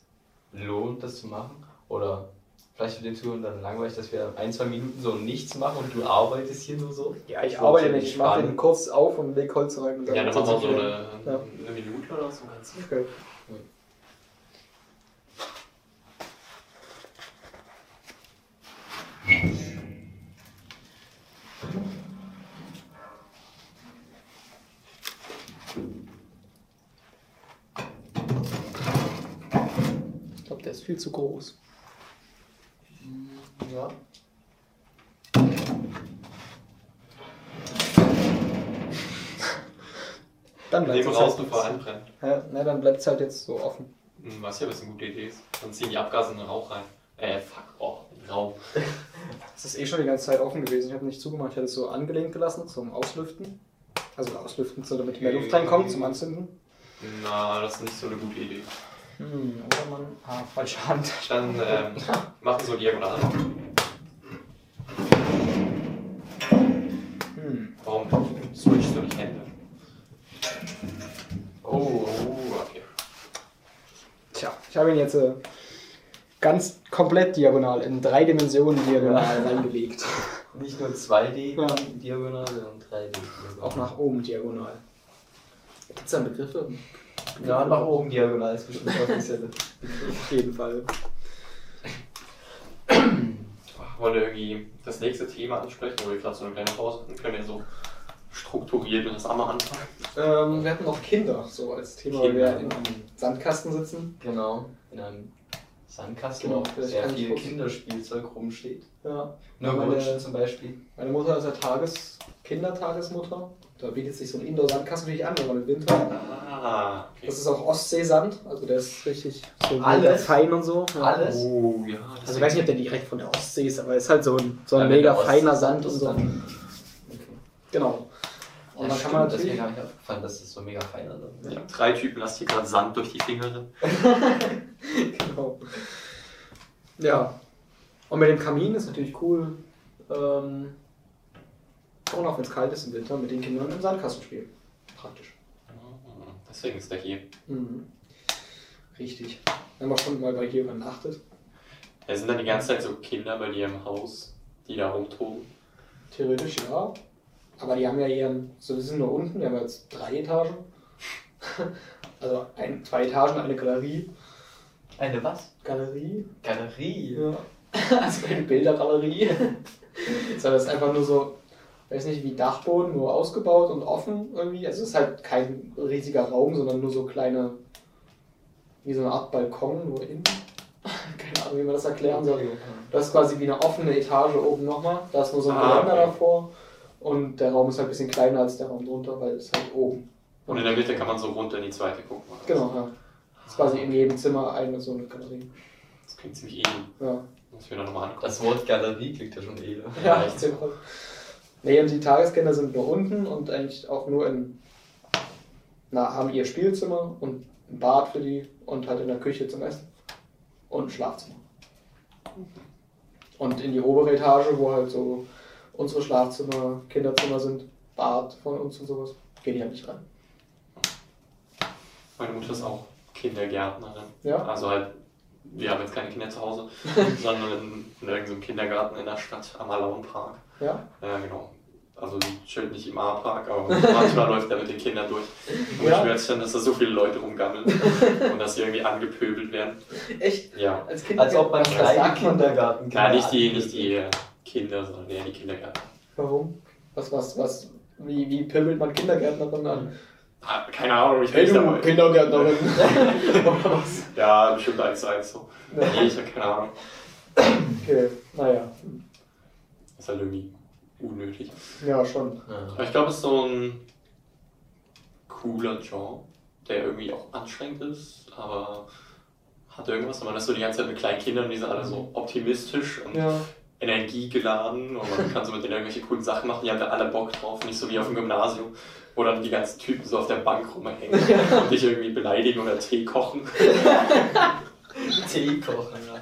lohnt, das zu machen. Oder vielleicht für den Zuhörern dann langweilig, dass wir ein, zwei Minuten so nichts machen und du arbeitest hier nur so. Ja, ich Das arbeite nicht. Ich mache den kurz auf und leg Holz rein. Und Ja, dann machen wir so eine, Ja. eine Minute oder so. Ganz Okay. Ich glaube, der ist viel zu groß. Ja. Dann bleibt es raus, halt bevor jetzt- anbrennt. Ja, na, dann bleibt es halt jetzt so offen. Hm, Weiß ja, was eine gute Idee ist. Dann ziehen die Abgase in den Rauch rein. Äh, fuck, oh, den Raum. Es ist eh schon die ganze Zeit offen gewesen. Ich habe nicht zugemacht. Ich hatte es so angelehnt gelassen zum Auslüften. Also auslüften, so damit mehr Luft reinkommt zum Anzünden. Na, das ist nicht so eine gute Idee. Hm, oder man. Ah, falsche Hand. Dann ähm, machen so diagonal. Hm. Warum switchst du nicht Hände? Oh, Oh, okay. Tja, ich habe ihn jetzt äh, ganz komplett diagonal, in drei Dimensionen diagonal reingelegt. Nicht nur 2D Ja. diagonal, sondern 3D diagonal. Auch nach oben diagonal. Gibt es da Begriffe? Ja, nach oben diagonal ist bestimmt offiziell. Auf jeden Fall. Wollen wir irgendwie das nächste Thema ansprechen, wo wir gerade so eine kleine Pause hatten? Können wir so strukturiert mit das einmal anfangen? Ähm, wir hatten noch Kinder so als Thema, weil wir Kinder. in einem Sandkasten sitzen. Genau, in einem Sandkasten, Genau, wo vielleicht sehr viel Kinderspielzeug rumsteht. Ja. Nur Meine- zum Beispiel. Meine Mutter ist ja Tages Kindertagesmutter. Da bietet sich so ein Indoor-Sandkasten natürlich an, wenn man im Winter. Ah, okay. Das ist auch Ostseesand, also der ist richtig so Alles? mega fein und so. Ja. Alles? Oh, ja. das Also ich weiß nicht, ob der direkt von der Ostsee ist, aber er ist halt so ein, so ein Ja, mega feiner Sand und so. dann- Genau. Und Ja, dann kann stimmt, man deswegen natürlich. habe ich aufgefallen, dass das so mega feiner ist. Ja, drei Typen lassen hier gerade Sand durch die Finger genau. Ja. Und mit dem Kamin ist natürlich cool. Ähm, man auch, wenn es kalt ist im Winter, mit den Kindern im Sandkasten spielen. Praktisch. Ah, Deswegen ist der hier. Mhm. Richtig. Haben auch schon mal bei hier übernachtet. Da sind dann die ganze Zeit so Kinder bei dir im Haus, die da rumtoben. Theoretisch ja. Aber die haben ja eher, so wir sind nur unten, wir haben jetzt drei Etagen. Also ein, zwei Etagen, eine Galerie. Eine was? Galerie? Galerie. Ja. Also keine Bildergalerie. Sondern es ist einfach nur so, weiß nicht, wie Dachboden, nur ausgebaut und offen irgendwie. Also es ist halt kein riesiger Raum, sondern nur so kleine, wie so eine Art Balkon, nur innen. Keine Ahnung, wie man das erklären soll. Das ist quasi wie eine offene Etage oben nochmal. Da ist nur so ein Ah, Geländer okay. davor. Und der Raum ist halt ein bisschen kleiner als der Raum drunter, weil es halt oben. Und in der Mitte kann man so runter in die zweite gucken. Genau, ja. Das ist quasi in jedem Zimmer eine so eine Galerie. Das klingt ziemlich edel. Ja. Muss ich mir noch mal angucken. Das Wort Galerie klingt ja schon edel. Ja, echt sinnvoll. Nee, und die Tageskinder sind nur unten und eigentlich auch nur in, na, haben ihr Spielzimmer und ein Bad für die und halt in der Küche zum Essen und ein Schlafzimmer. Und in die obere Etage, wo halt so unsere Schlafzimmer, Kinderzimmer sind, Bad von uns und sowas, gehen die halt nicht rein. Meine Mutter ist auch Kindergärtnerin. Ja? Also halt, wir haben jetzt keine Kinder zu Hause, sondern in, in irgendeinem Kindergarten in der Stadt am Alaun-Park. Ja? Ja, genau. Also chillt nicht im A-Park, aber manchmal läuft er mit den Kindern durch. Und Ja. ich merke schon, dass da so viele Leute rumgammeln und dass sie irgendwie angepöbelt werden. Echt? Ja. Als Kind Als ob man was kleine sagt man da? Kindergarten Nein, nicht die, nicht die äh, Kinder, sondern eher die Kindergärten. Warum? Was, was, was, wie, wie pimmelt man Kindergärtnerin an? Ah, keine Ahnung, ich Hey bin du, dabei. Kindergärtnerin. Ja, bestimmt eins zu eins so. Nee, ich habe keine Ahnung. Okay, naja. ist halt irgendwie unnötig. Ja, schon. Aber ich glaube, es ist so ein cooler Job, der irgendwie auch anstrengend ist, aber hat irgendwas. Und man ist so die ganze Zeit mit kleinen Kindern und die sind alle so optimistisch und Ja. energiegeladen und man kann so mit denen irgendwelche coolen Sachen machen, die haben da alle Bock drauf, nicht so wie auf dem Gymnasium, wo dann die ganzen Typen so auf der Bank rumhängen und dich irgendwie beleidigen oder Tee kochen. Tee kochen, ja.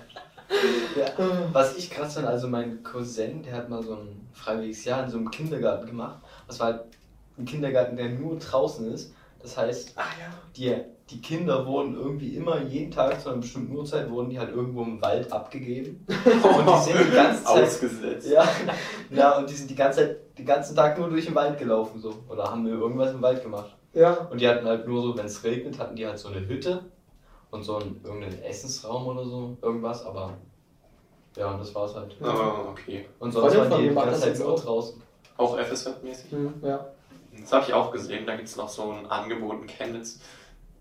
ja. Was ich krass fand, also mein Cousin, der hat mal so ein freiwilliges Jahr in so einem Kindergarten gemacht. Das war halt ein Kindergarten, der nur draußen ist. Das heißt, ja. die, die Kinder wurden irgendwie immer jeden Tag zu einer bestimmten Uhrzeit wurden die halt irgendwo im Wald abgegeben. Und die sind die ganze Zeit. Ausgesetzt. Ja, ja, und die sind die ganze Zeit, den ganzen Tag nur durch den Wald gelaufen so. Oder haben irgendwas im Wald gemacht. Ja. Und die hatten halt nur so, wenn es regnet, hatten die halt so eine Hütte und so einen, irgendeinen Essensraum oder so, irgendwas, aber ja, und das war's halt. Aber okay. Und sonst waren von die ganze das nur auch. draußen. Auch FSJ-mäßig. Hm, ja. Das habe ich auch gesehen. Da gibt es noch so ein Angebot in Chemnitz.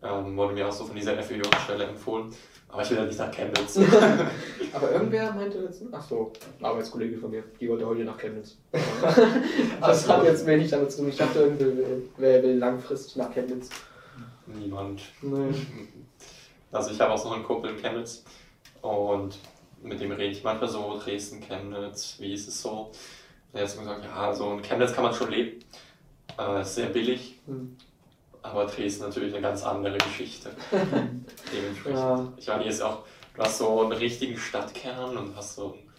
Ähm, wurde mir auch so von dieser FEJ-Stelle empfohlen. Aber ich will ja nicht nach Chemnitz. Aber irgendwer meinte jetzt, ach so, ein Arbeitskollege von mir, die wollte heute nach Chemnitz. Das so. hat jetzt wenig damit zu tun. Ich dachte, irgendwer will, wer will langfristig nach Chemnitz. Niemand. Nee. Also ich habe auch noch einen Kumpel in Chemnitz und mit dem rede ich manchmal so, Dresden, Chemnitz, wie ist es so? Er hat so gesagt, ja, also in Chemnitz kann man schon leben. Äh, ist sehr billig, Hm. aber Dresden natürlich eine ganz andere Geschichte. Dementsprechend. Ja. Ich meine, hier ist auch, du hast so einen richtigen Stadtkern und hast so ein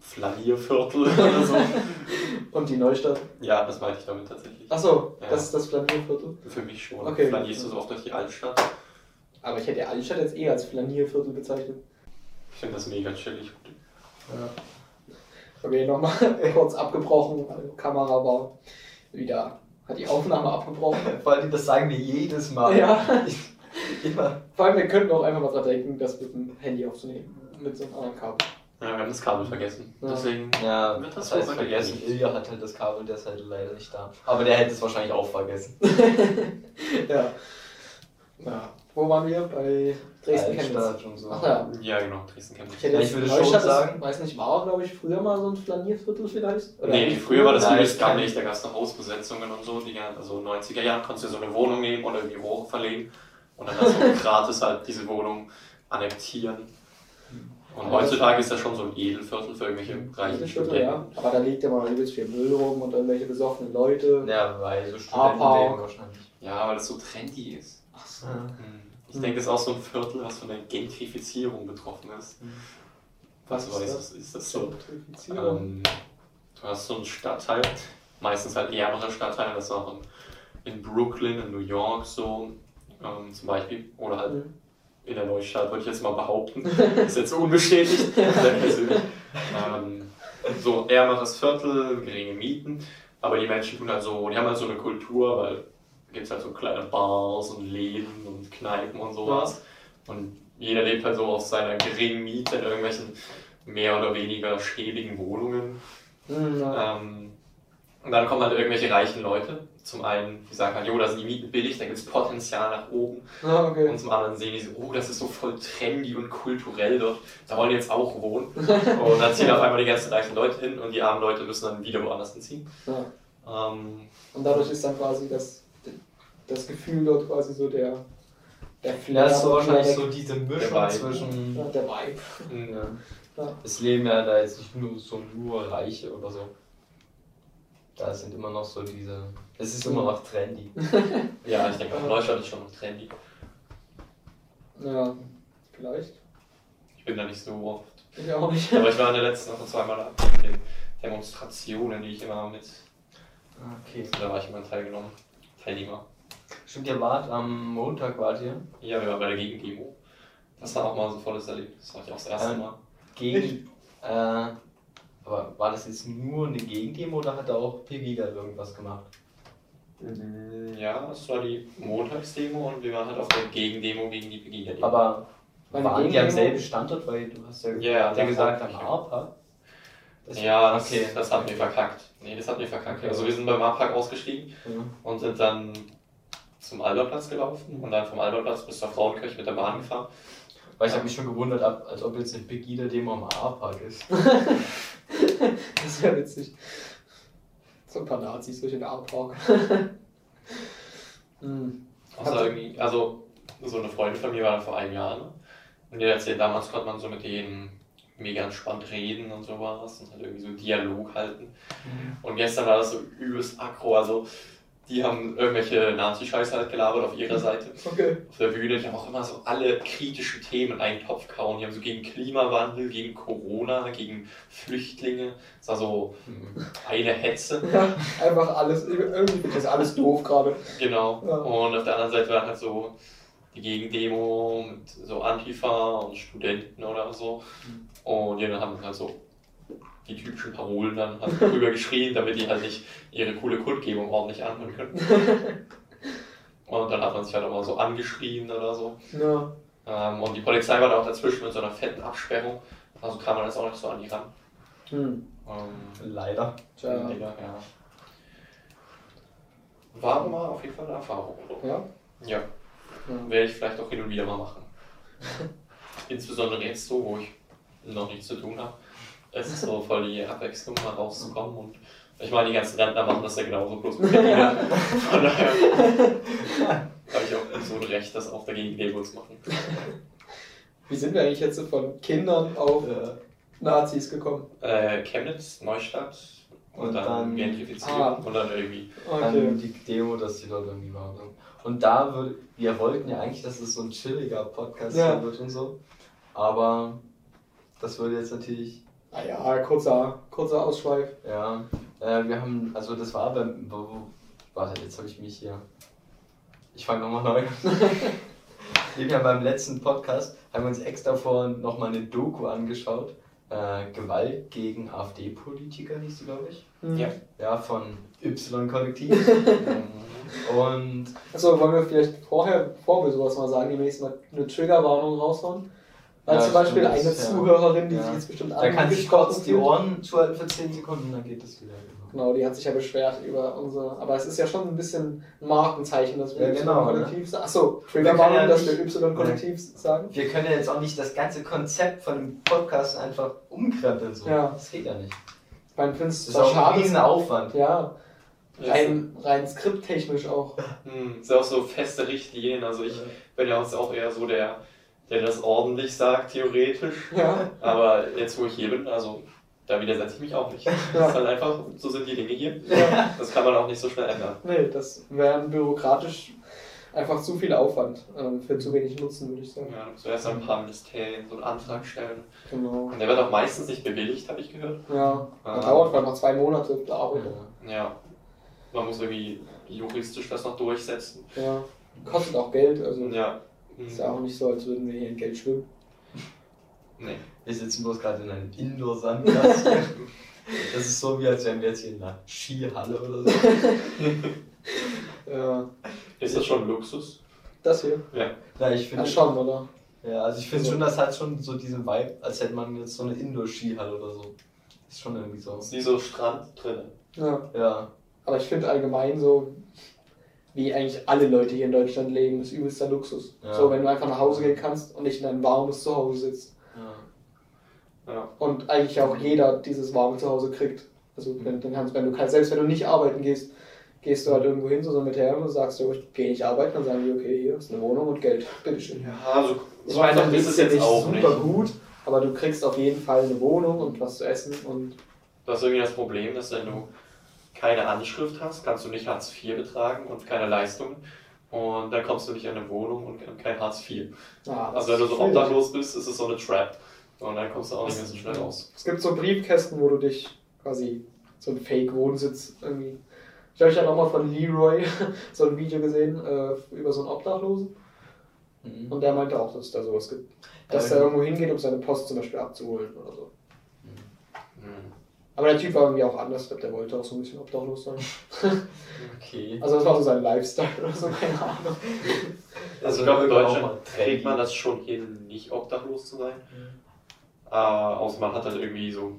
Flanierviertel oder so. Und die Neustadt. Ja, das meinte ich damit tatsächlich. Ach so, Ja. das ist das Flanierviertel. Für mich schon. Okay. Flanierst du so oft durch die Altstadt? Aber ich hätte Altstadt jetzt eher als Flanierviertel bezeichnet. Ich finde das mega chillig. Ja. Okay, nochmal kurz abgebrochen, Kamera war wieder, hat die Aufnahme abgebrochen. Vor allem, das sagen wir jedes Mal. Ja. Immer. Vor allem, wir könnten auch einfach mal dran denken, das mit dem Handy aufzunehmen. Mit so einem anderen Kabel. Ja, wir haben das Kabel vergessen. Ja. Deswegen. Ja, Wird das das heißt vergessen? Ilja hat halt das Kabel, der ist halt leider nicht da. Aber der hätte es wahrscheinlich auch vergessen. ja. ja. Wo waren wir? Bei Dresden Chemnitz. Altstadt und so. Ach ja. Ja, genau, Dresden kennt Ich, hätte Ja, jetzt ich würde Neustadt, schon sagen- weiß nicht, war glaube ich früher mal so ein Flanierviertel vielleicht? Oder Nee, nicht früher war das Nein, übelst ich kenn- gammelig, da gab es noch Hausbesetzungen und so. Die, also 90er Jahren konntest du so eine Wohnung nehmen oder irgendwie Rohre verlegen und dann hast du gratis halt diese Wohnung annektieren. Und Ja, heutzutage ist das schon so ein Edelviertel für irgendwelche reichen Studenten. ja. Aber da liegt ja mal übelst viel Müll rum und irgendwelche besoffenen Leute. Ja, weil so. Studentenleben wahrscheinlich. Ja, weil das so trendy ist. Ach so. Ja. Ich denke, das ist auch so ein Viertel, was von der Gentrifizierung betroffen ist. Mhm. Was Was ist das? ist das so. Ähm, du hast so einen Stadtteil, meistens halt ärmere Stadtteile, das ist auch in, in Brooklyn, in New York so ähm, zum Beispiel. Oder halt Mhm. in der Neustadt, würde ich jetzt mal behaupten. ist jetzt unbestätigt, sehr persönlich. Ähm, so ärmeres Viertel, geringe Mieten, aber die Menschen tun halt so, die haben halt so eine Kultur, weil gibt es halt so kleine Bars und Läden und Kneipen und sowas. Und jeder lebt halt so aus seiner geringen Miete in irgendwelchen mehr oder weniger schäbigen Wohnungen. Mhm, ja. Ähm, und dann kommen halt irgendwelche reichen Leute. Zum einen, die sagen halt, jo, da sind die Mieten billig, da gibt es Potenzial nach oben. Ah, okay. Und zum anderen sehen die so, oh, das ist so voll trendy und kulturell dort, da wollen die jetzt auch wohnen. Und dann ziehen auf einmal die ganzen reichen Leute hin und die armen Leute müssen dann wieder woanders hinziehen. Ja. Ähm, Und dadurch ist dann quasi das, das Gefühl dort quasi so der, der Flair. das ist so wahrscheinlich so diese Der Mischung Vibe. zwischen. Ja, der Vibe. Ja. Ja. Es leben ja da jetzt nicht nur so nur Reiche oder so. Da sind immer noch so diese. Es ist immer noch trendy. ja, ich denke auch Neustadt ist schon noch trendy. Ja, vielleicht. Ich bin da nicht so oft. Ich auch nicht. Aber ich war in der letzten Woche zweimal da in den Demonstrationen, die ich immer mit, Okay. da war ich immer teilgenommen, Teilnehmer. Stimmt, ihr wart am Montag, wart ihr? Ja, wir waren bei der Gegendemo. Das war auch mal so ein volles Erlebnis. Das war ich auch das erste Ähm, Mal. Gegen. Äh, aber war das jetzt nur eine Gegendemo oder hat da auch Pegida irgendwas gemacht? Mm, Ja, das war die Montagsdemo und wir waren halt auf der Gegendemo gegen die Pegida-Demo. Aber Meine waren die am selben Standort, weil du hast ja, Ja, hat ja gesagt am. Das- ja, das, okay. das hat mir verkackt. Nee, das hat mir verkackt. Okay. Also wir sind beim Marktpark ausgestiegen Ja. und sind dann zum Albertplatz gelaufen und dann vom Albertplatz bis zur Frauenkirche mit der Bahn gefahren. Weil ich habe mich schon gewundert, ab- als ob jetzt eine Pegida-Demo am A-Park ist. Das wäre witzig. So ein paar Nazis durch den Armpark. hm. Also, irgendwie, also so eine Freundin von mir war da vor einem Jahr ne? und die erzählt, damals konnte man so mit denen mega entspannt reden und sowas und halt irgendwie so Dialog halten. Und gestern war das so übelst aggro, also die haben irgendwelche Nazi-Scheiße halt gelabert auf ihrer Seite. Okay. Auf der Bühne, die haben auch immer so alle kritischen Themen in einen Topf kauen. Die haben so gegen Klimawandel, gegen Corona, gegen Flüchtlinge. Das war so Mhm. eine Hetze. Ja, einfach alles, irgendwie das alles doof gerade. Genau. Ja. Und auf der anderen Seite war halt so die Gegendemo mit so Antifa und Studenten oder so. Und die haben halt so die typischen Parolen dann halt drüber geschrien, damit die halt nicht ihre coole Kundgebung ordentlich anhören können. Und dann hat man sich halt auch mal so angeschrien oder so. Ja. Ähm, und die Polizei war da auch dazwischen mit so einer fetten Absperrung. Also kam man jetzt auch nicht so an die ran. Hm. Ähm, Leider. Tja. leider, ja. War aber mal auf jeden Fall eine Erfahrung. Ja. Ja. ja. Werde ich vielleicht auch hin und wieder mal machen. Insbesondere jetzt so, wo ich noch nichts zu tun habe. Es ist so voll die Abwechslung, mal rauszukommen. Und ich meine, die ganzen Rentner machen das ja genauso, bloß mit Berliner. Von daher habe ich auch so ein Recht, das auch dagegen Demo zu machen. Wie sind wir eigentlich jetzt so von Kindern auf Ja. Nazis gekommen? Äh, Chemnitz, Neustadt und, Und dann, dann- Gentrifizierung Ah. und dann irgendwie. Dann Okay. die Demo, dass die dort irgendwie waren. Und da würde, wir wollten ja eigentlich, dass es so ein chilliger Podcast Ja. wird und so. Aber das würde jetzt natürlich, Ah ja, kurzer, kurzer Ausschweif. ja, äh, wir haben, also das war beim, warte, jetzt habe ich mich hier, ich fange nochmal neu an. Wir haben beim letzten Podcast, haben wir uns extra vorhin nochmal eine Doku angeschaut. Äh, Gewalt gegen AfD-Politiker hieß die, glaube ich. Ja. Ja, von Y-Kollektiv. Ähm, Und Achso, wollen wir vielleicht vorher, bevor wir sowas mal sagen, demnächst mal eine Triggerwarnung raushauen? Ja, zum Beispiel stimmt, eine ja. Zuhörerin, die Ja. sich jetzt bestimmt da kann sich angesprochen kurz die. Ohren zuhalten für 10 Sekunden, dann geht es wieder. Genau, die hat sich ja beschwert über unsere. Aber es ist ja schon ein bisschen ein Markenzeichen, dass wir Ja, genau, Y-Kollektiv sagen. Achso, Wir Triggerwarnung, können ja dass wir Y-Kollektiv sagen. Wir können ja jetzt auch nicht das ganze Konzept von dem Podcast einfach umkrempeln. So. Ja. Das geht ja nicht. Finde es Das ist auch ein schade. riesen Aufwand. Ja, Ja, rein, rein skripttechnisch auch. Hm, ist ja auch so feste Richtlinien. Also ich bin ja auch eher so der, der das ordentlich sagt, theoretisch. Ja, Aber jetzt, wo ich hier bin, also da widersetze ich mich auch nicht. Das ist halt einfach, so sind die Dinge hier. ja. Das kann man auch nicht so schnell ändern. Nee, das wäre bürokratisch einfach zu viel Aufwand ähm, für zu wenig Nutzen, würde ich sagen. Ja, du musst erst ein paar Ministerien so einen Antrag stellen. Genau. Und der wird auch meistens nicht bewilligt, habe ich gehört. Ja, das dauert vielleicht noch zwei Monate Bearbeitung. Ja. Man muss irgendwie juristisch das noch durchsetzen. Ja. Kostet auch Geld, also Ja. Hm. ist ja auch nicht so, als würden wir hier in Geld schwimmen. Nee. Wir sitzen bloß gerade in einem Indoor-Sandkasten. Das ist so wie, als wären wir jetzt hier in einer Skihalle oder so. Ja. Ist das schon Luxus? Das hier? Ja. Ja, ich Ja, finde schon, oder? ja, also ich finde So. schon, das hat schon so diesen Vibe, als hätte man jetzt so eine Indoor-Skihalle oder so. Ist schon irgendwie so. Ist nie so Strand drin. Ja. Ja. Aber ich finde allgemein so, wie eigentlich alle Leute hier in Deutschland leben, ist übelster Luxus. Ja. So, wenn du einfach nach Hause gehen kannst und nicht in ein warmes Zuhause sitzt. ja. Ja. Und eigentlich auch jeder dieses warme Zuhause kriegt. Also wenn, dann kannst, wenn du kannst, selbst wenn du nicht arbeiten gehst, gehst du halt irgendwo hin, so mit her und sagst, du, ich gehe nicht arbeiten, dann sagen die, okay, hier ist eine Wohnung und Geld, bitteschön. Ja, also Ich so einfach ist ist es jetzt nicht auch super nicht. gut, aber du kriegst auf jeden Fall eine Wohnung und was zu essen und Du hast irgendwie das Problem, dass wenn du keine Anschrift hast, kannst du nicht Hartz IV betragen und keine Leistungen. Und dann kommst du nicht an eine Wohnung und kein Hartz IV. ah, Also wenn du so schwierig. obdachlos bist, ist es so eine Trap. Und dann kommst du auch nicht mehr so schnell raus. Es gibt so Briefkästen, wo du dich quasi so ein Fake-Wohnsitz irgendwie. Ich glaube, ich habe nochmal von Leroy so ein Video gesehen äh, über so einen Obdachlosen Mhm. und der meinte auch, dass es da sowas gibt. Dass Ja, er irgendwo hingeht, um seine Post zum Beispiel abzuholen oder so. Hm. Aber der Typ war irgendwie auch anders, ich glaube, der wollte auch so ein bisschen obdachlos sein. Okay. Also das war so sein Lifestyle oder so, keine Ahnung. Also ich glaube, in Deutschland kriegt man das schon hin, nicht obdachlos zu sein. Mhm. Äh, außer man hat halt irgendwie so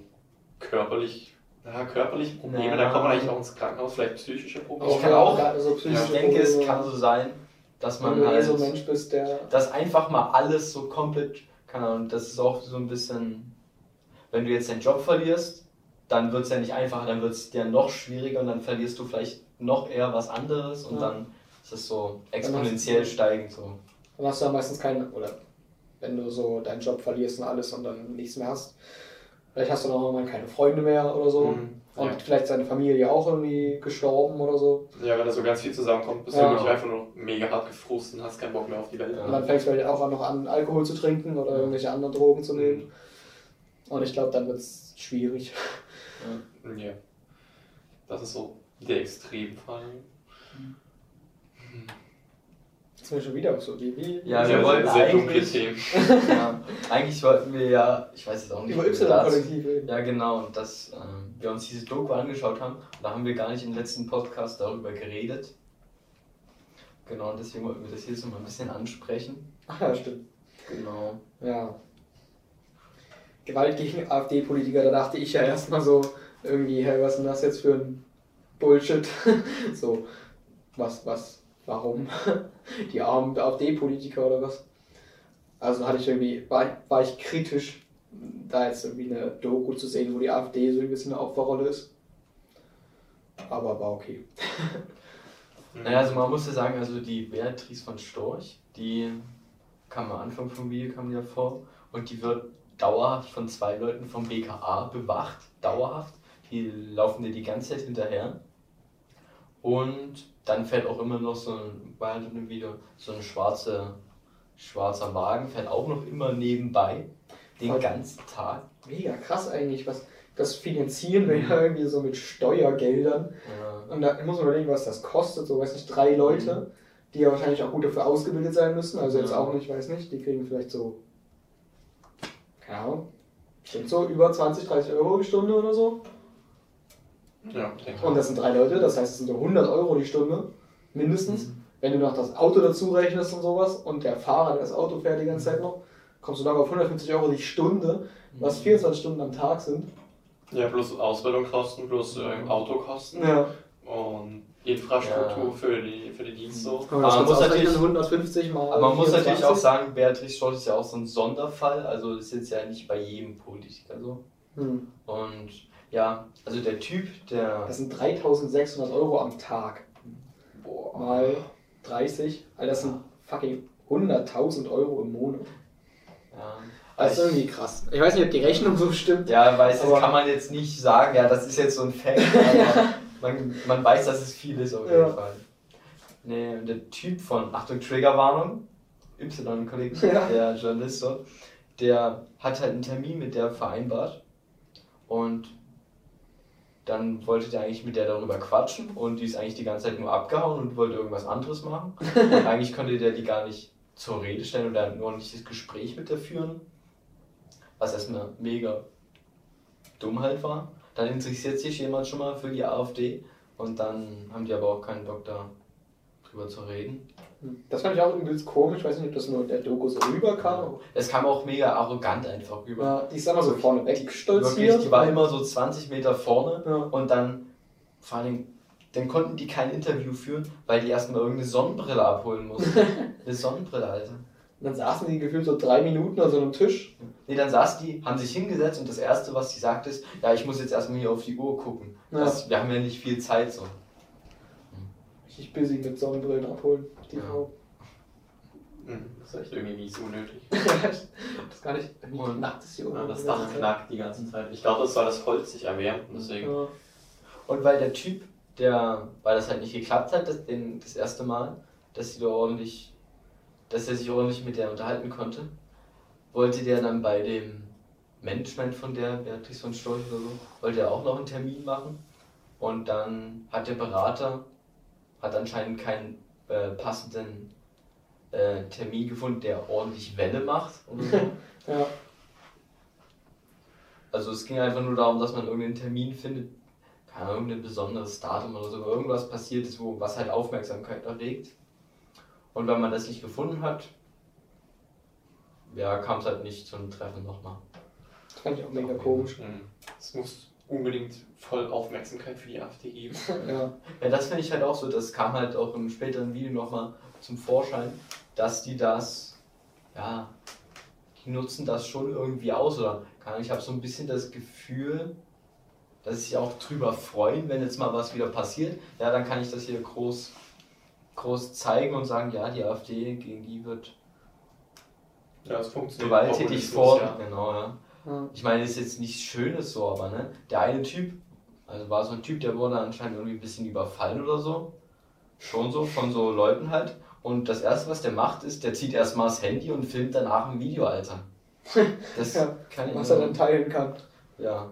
körperlich, ja, körperliche Probleme. Dann kommt man eigentlich auch ins Krankenhaus, vielleicht psychische Probleme. Ich kann auch- also Ich denke, es kann so sein, dass wenn man du eh halt, so ein Mensch bist, der. dass einfach mal alles so komplett, keine Ahnung, das ist auch so ein bisschen, wenn du jetzt deinen Job verlierst, dann wird es ja nicht einfacher, dann wird es dir noch schwieriger und dann verlierst du vielleicht noch eher was anderes und Ja. dann ist es so exponentiell steigend so. Dann hast du ja meistens keinen, oder wenn du so deinen Job verlierst und alles und dann nichts mehr hast. Vielleicht hast du dann auch mal keine Freunde mehr oder so. Mhm. Und Ja. vielleicht seine Familie auch irgendwie gestorben oder so. ja, wenn da so ganz viel zusammenkommt, bist Ja. du wirklich einfach nur mega hart gefrustet und hast keinen Bock mehr auf die Welt. Ja. Und dann fängst du vielleicht auch noch an, Alkohol zu trinken oder Ja. irgendwelche anderen Drogen zu nehmen. Und ich glaube, dann wird es schwierig. Ja. Das ist so der Extremfall. Jetzt sind wir schon wieder so wie. wie Ja, wir wollten sehr, sehr dunkle eigentlich- Themen. ja, eigentlich wollten wir ja, ich weiß jetzt auch nicht, über Y-Kollektiv reden. Ja, genau, und dass ähm, wir uns diese Doku angeschaut haben. Da haben wir gar nicht im letzten Podcast darüber geredet. Genau, und deswegen wollten wir das hier so mal ein bisschen ansprechen. Ach ja, stimmt. Genau. Ja. Gewalt gegen AfD-Politiker, da dachte ich ja erstmal so, irgendwie, hey, was ist denn das jetzt für ein Bullshit? so, was, was, warum? Die armen AfD-Politiker oder was? Also hatte ich irgendwie, war, war ich kritisch, da jetzt irgendwie eine Doku zu sehen, wo die AfD so ein bisschen eine Opferrolle ist. Aber war okay. Naja, also man muss ja sagen, also die Beatrice von Storch, die kam am Anfang vom Video, kam die ja vor, und die wird dauerhaft von zwei Leuten vom BKA bewacht, dauerhaft. Die laufen dir die ganze Zeit hinterher. Und dann fährt auch immer noch so ein, war halt Video, so ein schwarze, schwarzer Wagen, fährt auch noch immer nebenbei, den Voll. ganzen Tag. Mega krass eigentlich, was das finanzieren wir ja irgendwie so mit Steuergeldern. Ja. Und da muss man überlegen, was das kostet, so weiß nicht, drei Leute, die ja wahrscheinlich auch gut dafür ausgebildet sein müssen. Also jetzt Ja. auch nicht, weiß nicht, die kriegen vielleicht so, Ahnung, sind so über 20, 30 Euro die Stunde oder so. Ja, denke Und das sind drei Leute, das heißt, es sind so 100 Euro die Stunde, mindestens. Mhm. Wenn du noch das Auto dazu rechnest und sowas und der Fahrer, der das Auto fährt die ganze Zeit noch, kommst du locker auf 150 Euro die Stunde, was Mhm. 24 Stunden am Tag sind. Ja, plus Ausbildungskosten, plus äh, Autokosten Ja. und Infrastruktur Ja. für die, für die Dienste. Und Aber man muss natürlich- 150 mal. Aber man muss natürlich 24. auch sagen, Beatrice Storch ist ja auch so ein Sonderfall, also das ist jetzt ja nicht bei jedem Politiker so. Hm. Und ja, also der Typ, der. Das sind 3600 Euro am Tag. Boah. Mal 30. Alter, das sind fucking 100.000 Euro im Monat. Ja. Das ist Also irgendwie krass. Ich weiß nicht, ob die Rechnung so stimmt. Ja, weiß, das kann man jetzt nicht sagen, ja, das ist jetzt so ein Fact, man, man weiß, dass es viel ist auf jeden Ja. Fall. Nee, und der Typ von, Achtung, Triggerwarnung, Y-Kollege, Ja. der Journalist so, der hat halt einen Termin mit der vereinbart und dann wollte der eigentlich mit der darüber quatschen und die ist eigentlich die ganze Zeit nur abgehauen und wollte irgendwas anderes machen. Und eigentlich konnte der die gar nicht zur Rede stellen oder nur nicht das Gespräch mit der führen. Was erstmal mega dumm halt war. Dann interessiert sich jemand schon mal für die AfD und dann haben die aber auch keinen Bock da drüber zu reden. Das fand ich auch übelst komisch. Ich weiß nicht, ob das nur in der Doku so rüberkam. Es kam auch mega arrogant einfach rüber. Ja, die ist immer so vorne weg stolziert. Wirklich, die war immer so 20 Meter vorne Ja. und dann vor allem, dann konnten die kein Interview führen, weil die erstmal irgendeine Sonnenbrille abholen mussten. Eine Sonnenbrille, Alter. Und dann saßen die gefühlt so drei Minuten an so einem Tisch. Nee, dann saß die, haben sich hingesetzt und das erste, was sie sagt, ist, ja, ich muss jetzt erstmal hier auf die Uhr gucken. Ja. Das, wir haben ja nicht viel Zeit so. Richtig busy mit Sonnenbrillen abholen. Die Ja. Frau. Hm, Das ist echt irgendwie mies unnötig. das ist gar nicht. Irgendwie Und- knackt es hier Ja, oben. das die Dach knackt die ganze Zeit. Ich glaube, das war das Holz sich erwärmt und deswegen. Ja. Und weil der Typ, der, weil das halt nicht geklappt hat, das, den, das erste Mal, dass sie da ordentlich, dass er sich ordentlich mit der unterhalten konnte, wollte der dann bei dem Management von der Beatrice von Storch oder so, wollte er auch noch einen Termin machen. Und dann hat der Berater, hat anscheinend keinen äh, passenden äh, Termin gefunden, der ordentlich Welle macht oder so. Ja. Also es ging einfach nur darum, dass man irgendeinen Termin findet, keine Ahnung, irgendein besonderes Datum oder so, wo irgendwas passiert ist, wo was halt Aufmerksamkeit erregt. Und wenn man das nicht gefunden hat, ja, kam es halt nicht zu einem Treffen nochmal. Das fand ich auch mega komisch. Hm. Es muss unbedingt voll Aufmerksamkeit für die AfD geben. Ja. Ja, das finde ich halt auch so, das kam halt auch im späteren Video nochmal zum Vorschein, dass die das, ja, die nutzen das schon irgendwie aus oder ich habe so ein bisschen das Gefühl, dass sie sich auch drüber freuen, wenn jetzt mal was wieder passiert. Ja, dann kann ich das hier groß, groß zeigen und sagen, ja, die AfD, gegen die wird Ja, es funktioniert. gewalttätig vor. Ja. Genau, ja. Ja. Ich meine, ist jetzt nichts Schönes so, aber ne? Der eine Typ, also war so ein Typ, der wurde anscheinend irgendwie ein bisschen überfallen oder so. Schon so, von so Leuten halt. Und das erste, was der macht, ist, der zieht erstmal das Handy und filmt danach ein Video, Alter. Das Ja, kann ich Was er dann teilen kann. Ja.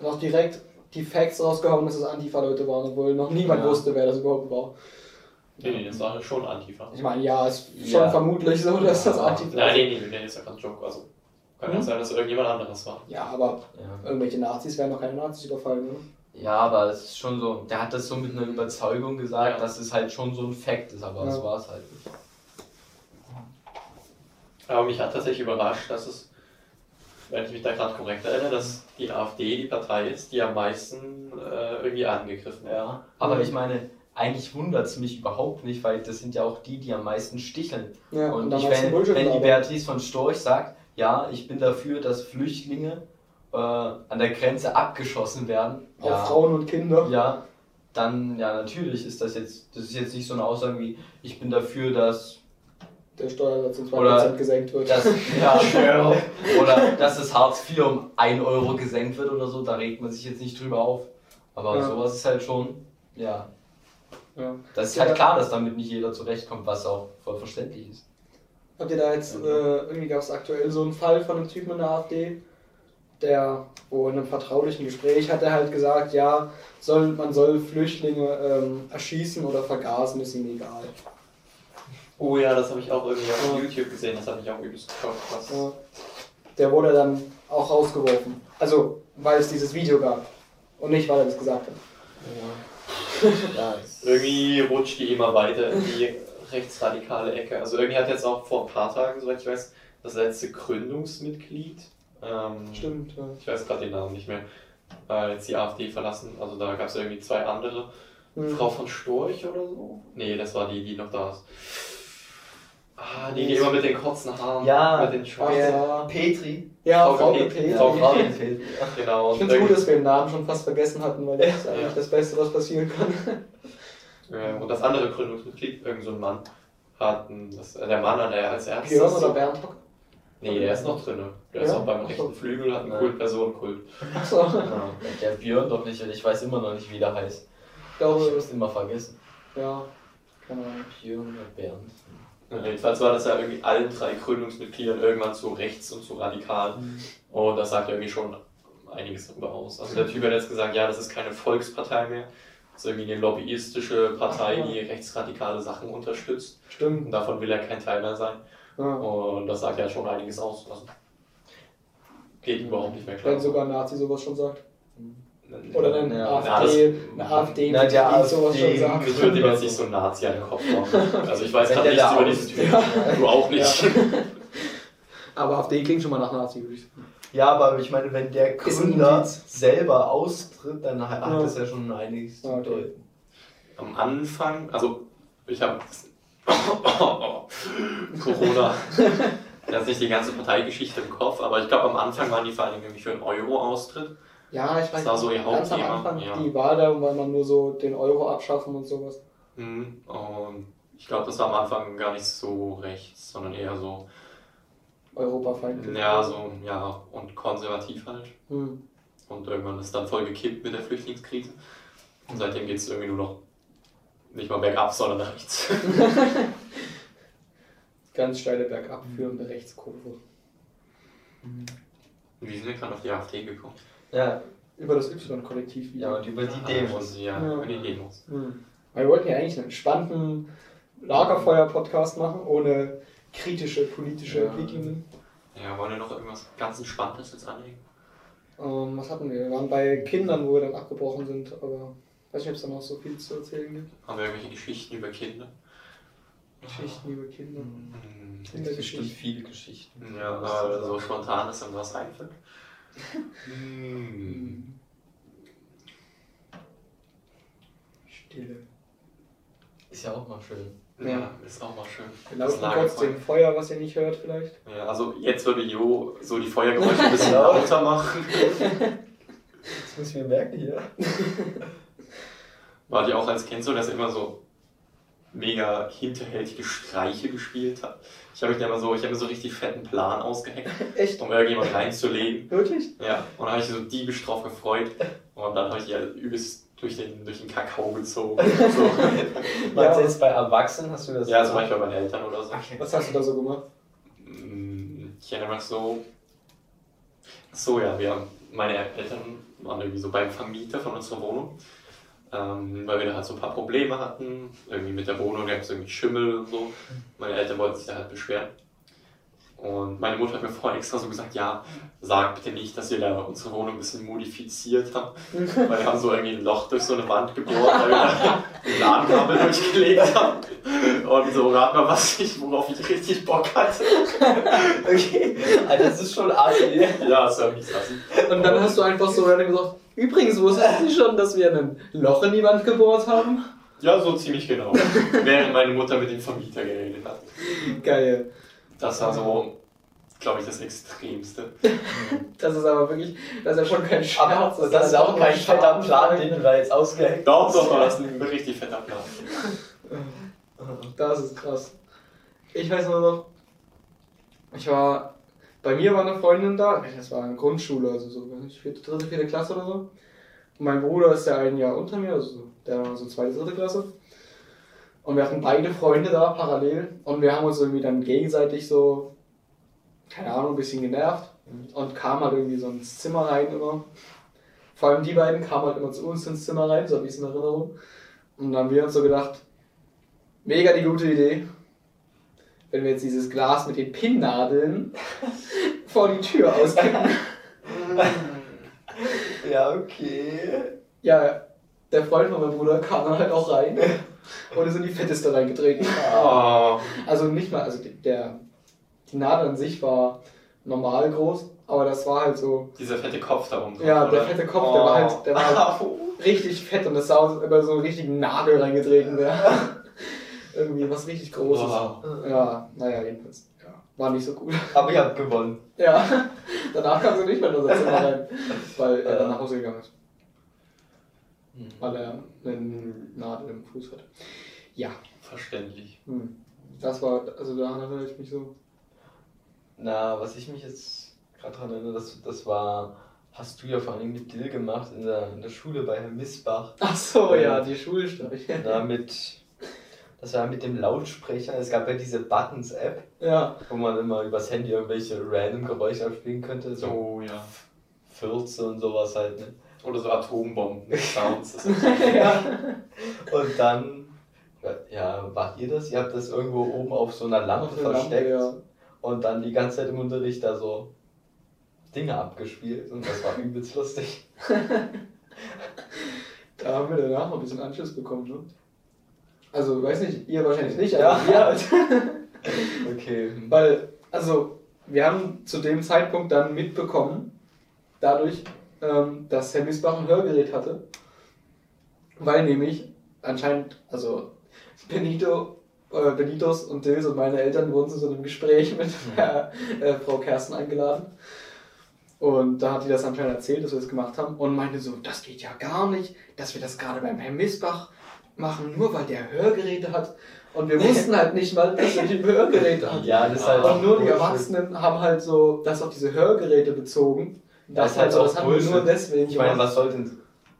Und auch direkt die Facts rausgehauen, dass es Antifa-Leute waren, obwohl noch niemand Ja. wusste, wer das überhaupt war. Nee, nee, das war schon Antifa. Ich meine, ja, ist schon Ja. vermutlich so, dass das. Antifa Nein, nee, nee, nee, ist ja kein Joke. Also, kann ja Hm? sein, dass irgendjemand anderes war. Ja, aber Ja. irgendwelche Nazis werden noch keine Nazis überfallen, ne? ja, aber es ist schon so, der hat das so mit einer Überzeugung gesagt, Ja. dass es halt schon so ein Fact ist, aber das Ja. war es halt nicht. Aber mich hat tatsächlich überrascht, dass es, wenn ich mich da gerade korrekt erinnere, dass die AfD die Partei ist, die am meisten äh, irgendwie angegriffen wird. Ja, aber Mhm. ich meine, eigentlich wundert es mich überhaupt nicht, weil das sind ja auch die, die am meisten sticheln. Ja, und dann ich, wenn, wenn die. Beatrice von Storch sagt, ja, ich bin dafür, dass Flüchtlinge äh, an der Grenze abgeschossen werden, Auch ja, Frauen und Kinder. ja, dann, ja, natürlich ist das jetzt, das ist jetzt nicht so eine Aussage wie, ich bin dafür, dass, Der Steuersatz um 2% Oder- gesenkt wird. dass, ja, genau, oder dass das Hartz IV um 1 Euro gesenkt wird oder so, da regt man sich jetzt nicht drüber auf. Aber Ja. sowas ist halt schon, ja, ja. Das ist Ja. halt klar, dass damit nicht jeder zurechtkommt, was auch voll verständlich ist. Habt ihr da jetzt, äh, irgendwie gab es aktuell so einen Fall von einem Typen in der AfD, der, wo in einem vertraulichen Gespräch hat er halt gesagt, ja, soll, man soll Flüchtlinge ähm, erschießen oder vergasen, ist ihm egal. Oh ja, das habe ich auch irgendwie auf Ja. YouTube gesehen, das hat mich auch übelst. Was Ja. Der wurde dann auch rausgeworfen. Also, weil es dieses Video gab. Und nicht, weil er das gesagt hat. Ja, Irgendwie rutscht die immer weiter in die rechtsradikale Ecke. Also irgendwie hat jetzt auch vor ein paar Tagen, soweit ich weiß, das letzte Gründungsmitglied, ähm, Stimmt, ja. ich weiß gerade den Namen nicht mehr, äh, jetzt die AfD verlassen. Also da gab es irgendwie zwei andere. Hm. Frau von Storch oder so? Nee, das war die, die noch da ist. Ah, die, die immer mit den kurzen Haaren, Ja. mit den schwarzen. ja. Petri. Ja, Frau. Petri. Frau Petri. Petri. Genau. Ich finde es gut, dass wir den Namen schon fast vergessen hatten, weil das ist eigentlich Ja. das Beste, was passieren kann. Ähm, und das andere Gründungsmitglied, irgend so ein Mann, hat ein, das, äh, der Mann, der als erstes. Björn oder Bernd Hock? Nee, der ist noch drin. Der ist Ja? auch beim Ach so. rechten Flügel, hat einen Ja. Kult, Personenkult. Achso, Ja. Der Björn doch nicht und ich weiß immer noch nicht, wie der heißt. ich Ich glaube, hab's immer vergessen. ja, keine Ahnung. Björn oder Bernd. Jedenfalls war das ja irgendwie allen drei Gründungsmitgliedern irgendwann zu rechts und zu radikal. Und das sagt irgendwie schon einiges darüber aus. Also der Typ hat jetzt gesagt, ja, das ist keine Volkspartei mehr. Das ist irgendwie eine lobbyistische Partei, die rechtsradikale Sachen unterstützt. Und Stimmt. davon will er kein Teil mehr sein. Ja. Und das sagt ja schon einiges aus. Also geht überhaupt nicht mehr klar. Wenn sogar ein Nazi sowas schon sagt. Oder ein Ja. AfD, Ja, eine AfD, Na, der die sowas AfD schon sagt. Ich würde ihm jetzt nicht so einen Nazi an den Kopf machen. Also ich weiß gerade der nichts über diesen Typen. Du auch nicht. Aber AfD klingt schon mal nach Nazi, würde ich sagen. Ja, aber ich meine, wenn der Gründer selber austritt, dann hat Ja. das ja schon einiges zu Okay. bedeuten. Am Anfang, also ich habe Corona. Das ist nicht die ganze Parteigeschichte im Kopf, aber ich glaube am Anfang waren die vor allem irgendwie für einen Euro-Austritt. Ja, ich weiß war so ihr ganz am Anfang, ja. die war da, weil man nur so den Euro abschaffen und sowas. Mhm. Und ich glaube, das war am Anfang gar nicht so rechts, sondern eher so, Europafeindlich. ja, so, ja, und konservativ halt. Hm. Und irgendwann ist dann voll gekippt mit der Flüchtlingskrise. Und seitdem geht es irgendwie nur noch nicht mal bergab, sondern nach rechts. Ganz steile bergab führende Rechtskurve. Wie sind wir gerade auf die AfD gekommen? Ja, Über das Y-Kollektiv wieder. ja, und über die Demos. Ja, Ja. über die Demos. Hm. Weil wir wollten ja eigentlich einen entspannten Lagerfeuer-Podcast machen, ohne kritische politische Ja. Entwicklungen. Ja, wollen wir noch irgendwas ganz Entspanntes jetzt anlegen? Ähm, was hatten wir? Wir waren bei Kindern, wo wir dann abgebrochen sind, aber weiß nicht, ob es da noch so viel zu erzählen gibt. Haben wir irgendwelche Geschichten über Kinder? Geschichten über Kinder. Hm. Bestimmt Kindergeschichten. viele Geschichten. Ja, aber so spontan ist dann was einfällt. Hm. Stille. Ist ja auch mal schön. Ja, ist auch mal schön. Wir laufen kurz dem Feuer, was ihr nicht hört vielleicht. Ja, also jetzt würde Jo so die Feuergeräusche ein bisschen lauter machen. Das müssen wir merken hier. War die auch als Kind so, dass er immer so mega hinterhältige Streiche gespielt hat? Ich habe mich da immer so, ich habe mir so richtig fetten Plan ausgeheckt, Echt? um irgendjemand reinzulegen. Wirklich? Ja, und dann habe ich so diebisch drauf gefreut. Und dann habe ich ja übelst durch den, durch den Kakao gezogen. So. Ja. jetzt bei Erwachsenen hast du das ja, zum Beispiel bei meinen Eltern oder so. Okay. Was hast du da so gemacht? Mm, Ich erinnere mich so. Ach so, ja, wir, meine Eltern waren irgendwie so beim Vermieter von unserer Wohnung. Ähm, weil wir da halt so ein paar Probleme hatten. Irgendwie mit der Wohnung, da gab es irgendwie Schimmel und so. Meine Eltern wollten sich da halt beschweren. Und meine Mutter hat mir vorher extra so gesagt, ja, sag bitte nicht, dass wir da unsere Wohnung ein bisschen modifiziert haben. Weil wir haben so irgendwie ein Loch durch so eine Wand gebohrt, weil wir da ein Ladenkabel durchgelegt haben. Und so rat mal, was ich, worauf ich richtig Bock hatte. Okay, also das ist schon assi. Ja, das war nicht assi. Und dann hast du einfach so random gesagt, übrigens wusstest du schon, dass wir ein Loch in die Wand gebohrt haben? Ja, so ziemlich genau. Während meine Mutter mit dem Vermieter geredet hat. Geil. Das war so, glaube ich, das Extremste. Das ist aber wirklich, das ist ja schon kein Scherz. Aber das ist auch kein fetter Plan, den du da jetzt ausgeheckt Doch, doch, das ist ein richtig fetter Plan. Das ist krass. Ich weiß nur noch, ich war, bei mir war eine Freundin da, das war in Grundschule, also so, vierte, dritte, vierte Klasse oder so. Und mein Bruder ist ja ein Jahr unter mir, also so- der war so zweite, dritte Klasse. Und wir hatten beide Freunde da parallel und wir haben uns irgendwie dann gegenseitig so, keine Ahnung, ein bisschen genervt. und kam halt irgendwie so ins Zimmer rein immer. Vor allem die beiden kamen halt immer zu uns ins Zimmer rein, so habe ich es in Erinnerung. Und dann haben wir uns so gedacht, mega die gute Idee, wenn wir jetzt dieses Glas mit den Pinnnadeln vor die Tür auskippen. Ja, okay. Ja, der Freund von meinem Bruder kam dann halt auch rein und ist in die Fetteste reingetreten. Oh. Also nicht mal, also der, die Nadel an sich war normal groß, aber das war halt so, Dieser fette Kopf da oben. drauf, ja, der oder? fette Kopf, der war halt, der war halt Oh. richtig fett und das sah aus, als über so einen richtigen Nadel reingetreten wäre. Irgendwie was richtig Großes. Wow. Ja, naja, jedenfalls. Ja, war nicht so gut. Aber ihr habt gewonnen. Ja, danach kam sie nicht mehr in unser Zimmer rein, weil er dann nach Hause gegangen ist, Hm. weil er eine Nadel im Fuß hatte. Ja, Verständlich. hm. das war, also daran erinnere ich mich so. Na, was ich mich jetzt gerade dran erinnere, das, das war, hast du ja vor allem mit Dill gemacht in der, in der Schule bei Herrn Missbach. Ach so, ja, die Schulstory. Na, mit, das war mit dem Lautsprecher. Es gab ja diese Buttons-App, Ja, wo man immer übers Handy irgendwelche random Geräusche abspielen könnte. So Oh ja. Fürze und sowas halt, ne? Oder so Atombomben mit Sounds. Das ist ja. Und dann, ja, wart ihr das? Ihr habt das irgendwo oben auf so einer Lampe der Lampe, versteckt ja. und dann die ganze Zeit im Unterricht da so Dinge abgespielt und das war übelst lustig. Da haben wir danach noch ein bisschen Anschluss bekommen, ne? Also, weiß nicht, ihr wahrscheinlich nicht, Ja. aber wir halt. Okay. Weil, also, wir haben zu dem Zeitpunkt dann mitbekommen, dadurch, ähm, dass Herr Missbach ein Hörgerät hatte. Weil nämlich anscheinend, also Benito, äh, Benitos und Dils und meine Eltern wurden zu so einem Gespräch mit Herr, äh, Frau Kersten eingeladen. Und da hat die das anscheinend erzählt, dass wir das gemacht haben und meinte so, das geht ja gar nicht, dass wir das gerade beim Herrn Missbach machen, nur weil der Hörgeräte hat. Und wir wussten halt nicht mal, dass er die Hörgeräte hat. Ja, das ist halt auch Und nur die. Erwachsenen haben halt so das auf diese Hörgeräte bezogen. Das Das, halt halt auch das haben wir nur deswegen Ich meine, gemacht. was soll denn,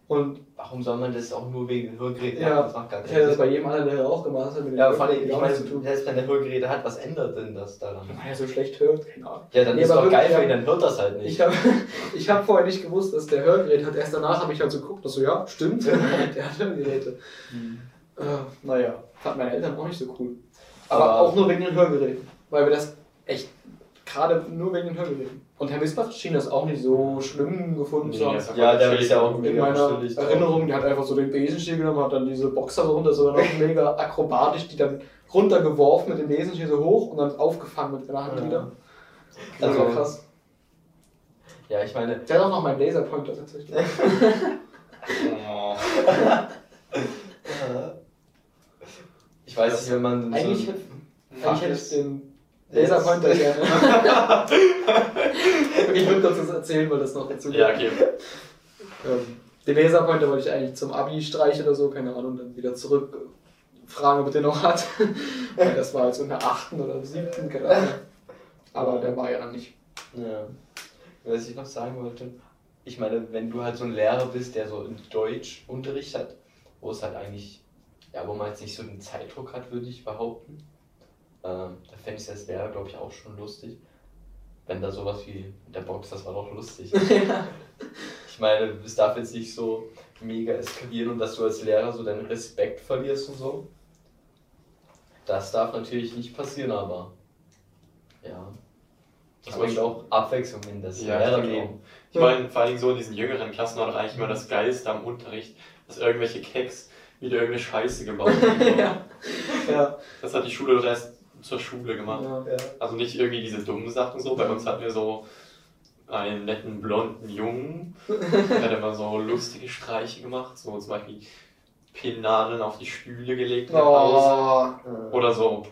Und warum soll man das auch nur wegen Hörgeräten Ja, machen? Das macht gar ich hätte das keinen bei jedem anderen Lehrer auch gemacht. Hat Ja, vor allem, ich meine, selbst wenn der Hörgeräte hat, was ändert denn das daran? Wenn er so schlecht hört, keine Ahnung. Ja, dann Nee, ist aber doch geil für ihn, dann hört das halt nicht. Ich habe ich hab vorher nicht gewusst, dass der Hörgerät hat. Erst danach habe ich halt so geguckt, dass so, ja, stimmt, der hat Hörgeräte. Hm. Äh, naja, fanden meine Eltern auch nicht so cool. Aber, Aber- auch nur wegen den Hörgeräten. Weil wir das echt, gerade nur wegen den Hörgeräten. Und Herr Missbach schien das auch nicht so schlimm gefunden zu Nee, haben. war Ja, der ist ja auch In meiner. Erinnerung, der hat einfach so den Besenstiel genommen, hat dann diese Boxer so runter, sogar noch mega akrobatisch, die dann runtergeworfen mit dem Besenstiel so hoch und dann aufgefangen mit der Hand Ja. wieder. Das war Also- krass. Ja, ich meine, Der hat auch noch meinen Laserpointer tatsächlich. Oh. ich weiß nicht, wenn man Eigentlich, so eigentlich hätte ich ist- Laserpointer gerne. ich würde kurz das erzählen, weil das noch dazu Ja, okay. Ähm, den Laserpointer wollte ich eigentlich zum Abi streichen oder so, keine Ahnung, dann wieder zurück fragen, ob er den noch hat. Weil das war halt so in der 8. oder 7. keine Ahnung. Aber der war ja dann nicht. Ja. Was ich noch sagen wollte, ich meine, wenn du halt so ein Lehrer bist, der so in Deutsch Unterricht hat, wo es halt eigentlich, ja, wo man jetzt nicht so einen Zeitdruck hat, würde ich behaupten, ähm, da fände ich es als Lehrer, glaube ich, auch schon lustig. Wenn da sowas wie der Box, das war doch lustig. Ich meine, es darf jetzt nicht so mega eskalieren und dass du als Lehrer so deinen Respekt verlierst und so. Das darf natürlich nicht passieren, aber ja. Das bringt auch Abwechslung in das Ja, Lehrerleben. Ich meine, vor allem so in diesen jüngeren Klassen war doch eigentlich immer das Geilste am Unterricht, dass irgendwelche Keks wieder irgendeine Scheiße gebaut haben. ja. ja. Das hat die Schule doch erst zur Schule gemacht. ja. Ja. Also nicht irgendwie diese dummen Sachen so. Bei uns hatten wir so einen netten blonden Jungen, der hat immer so lustige Streiche gemacht, so zum Beispiel Pinnadeln auf die Stühle gelegt Haus. Oh. Oder so,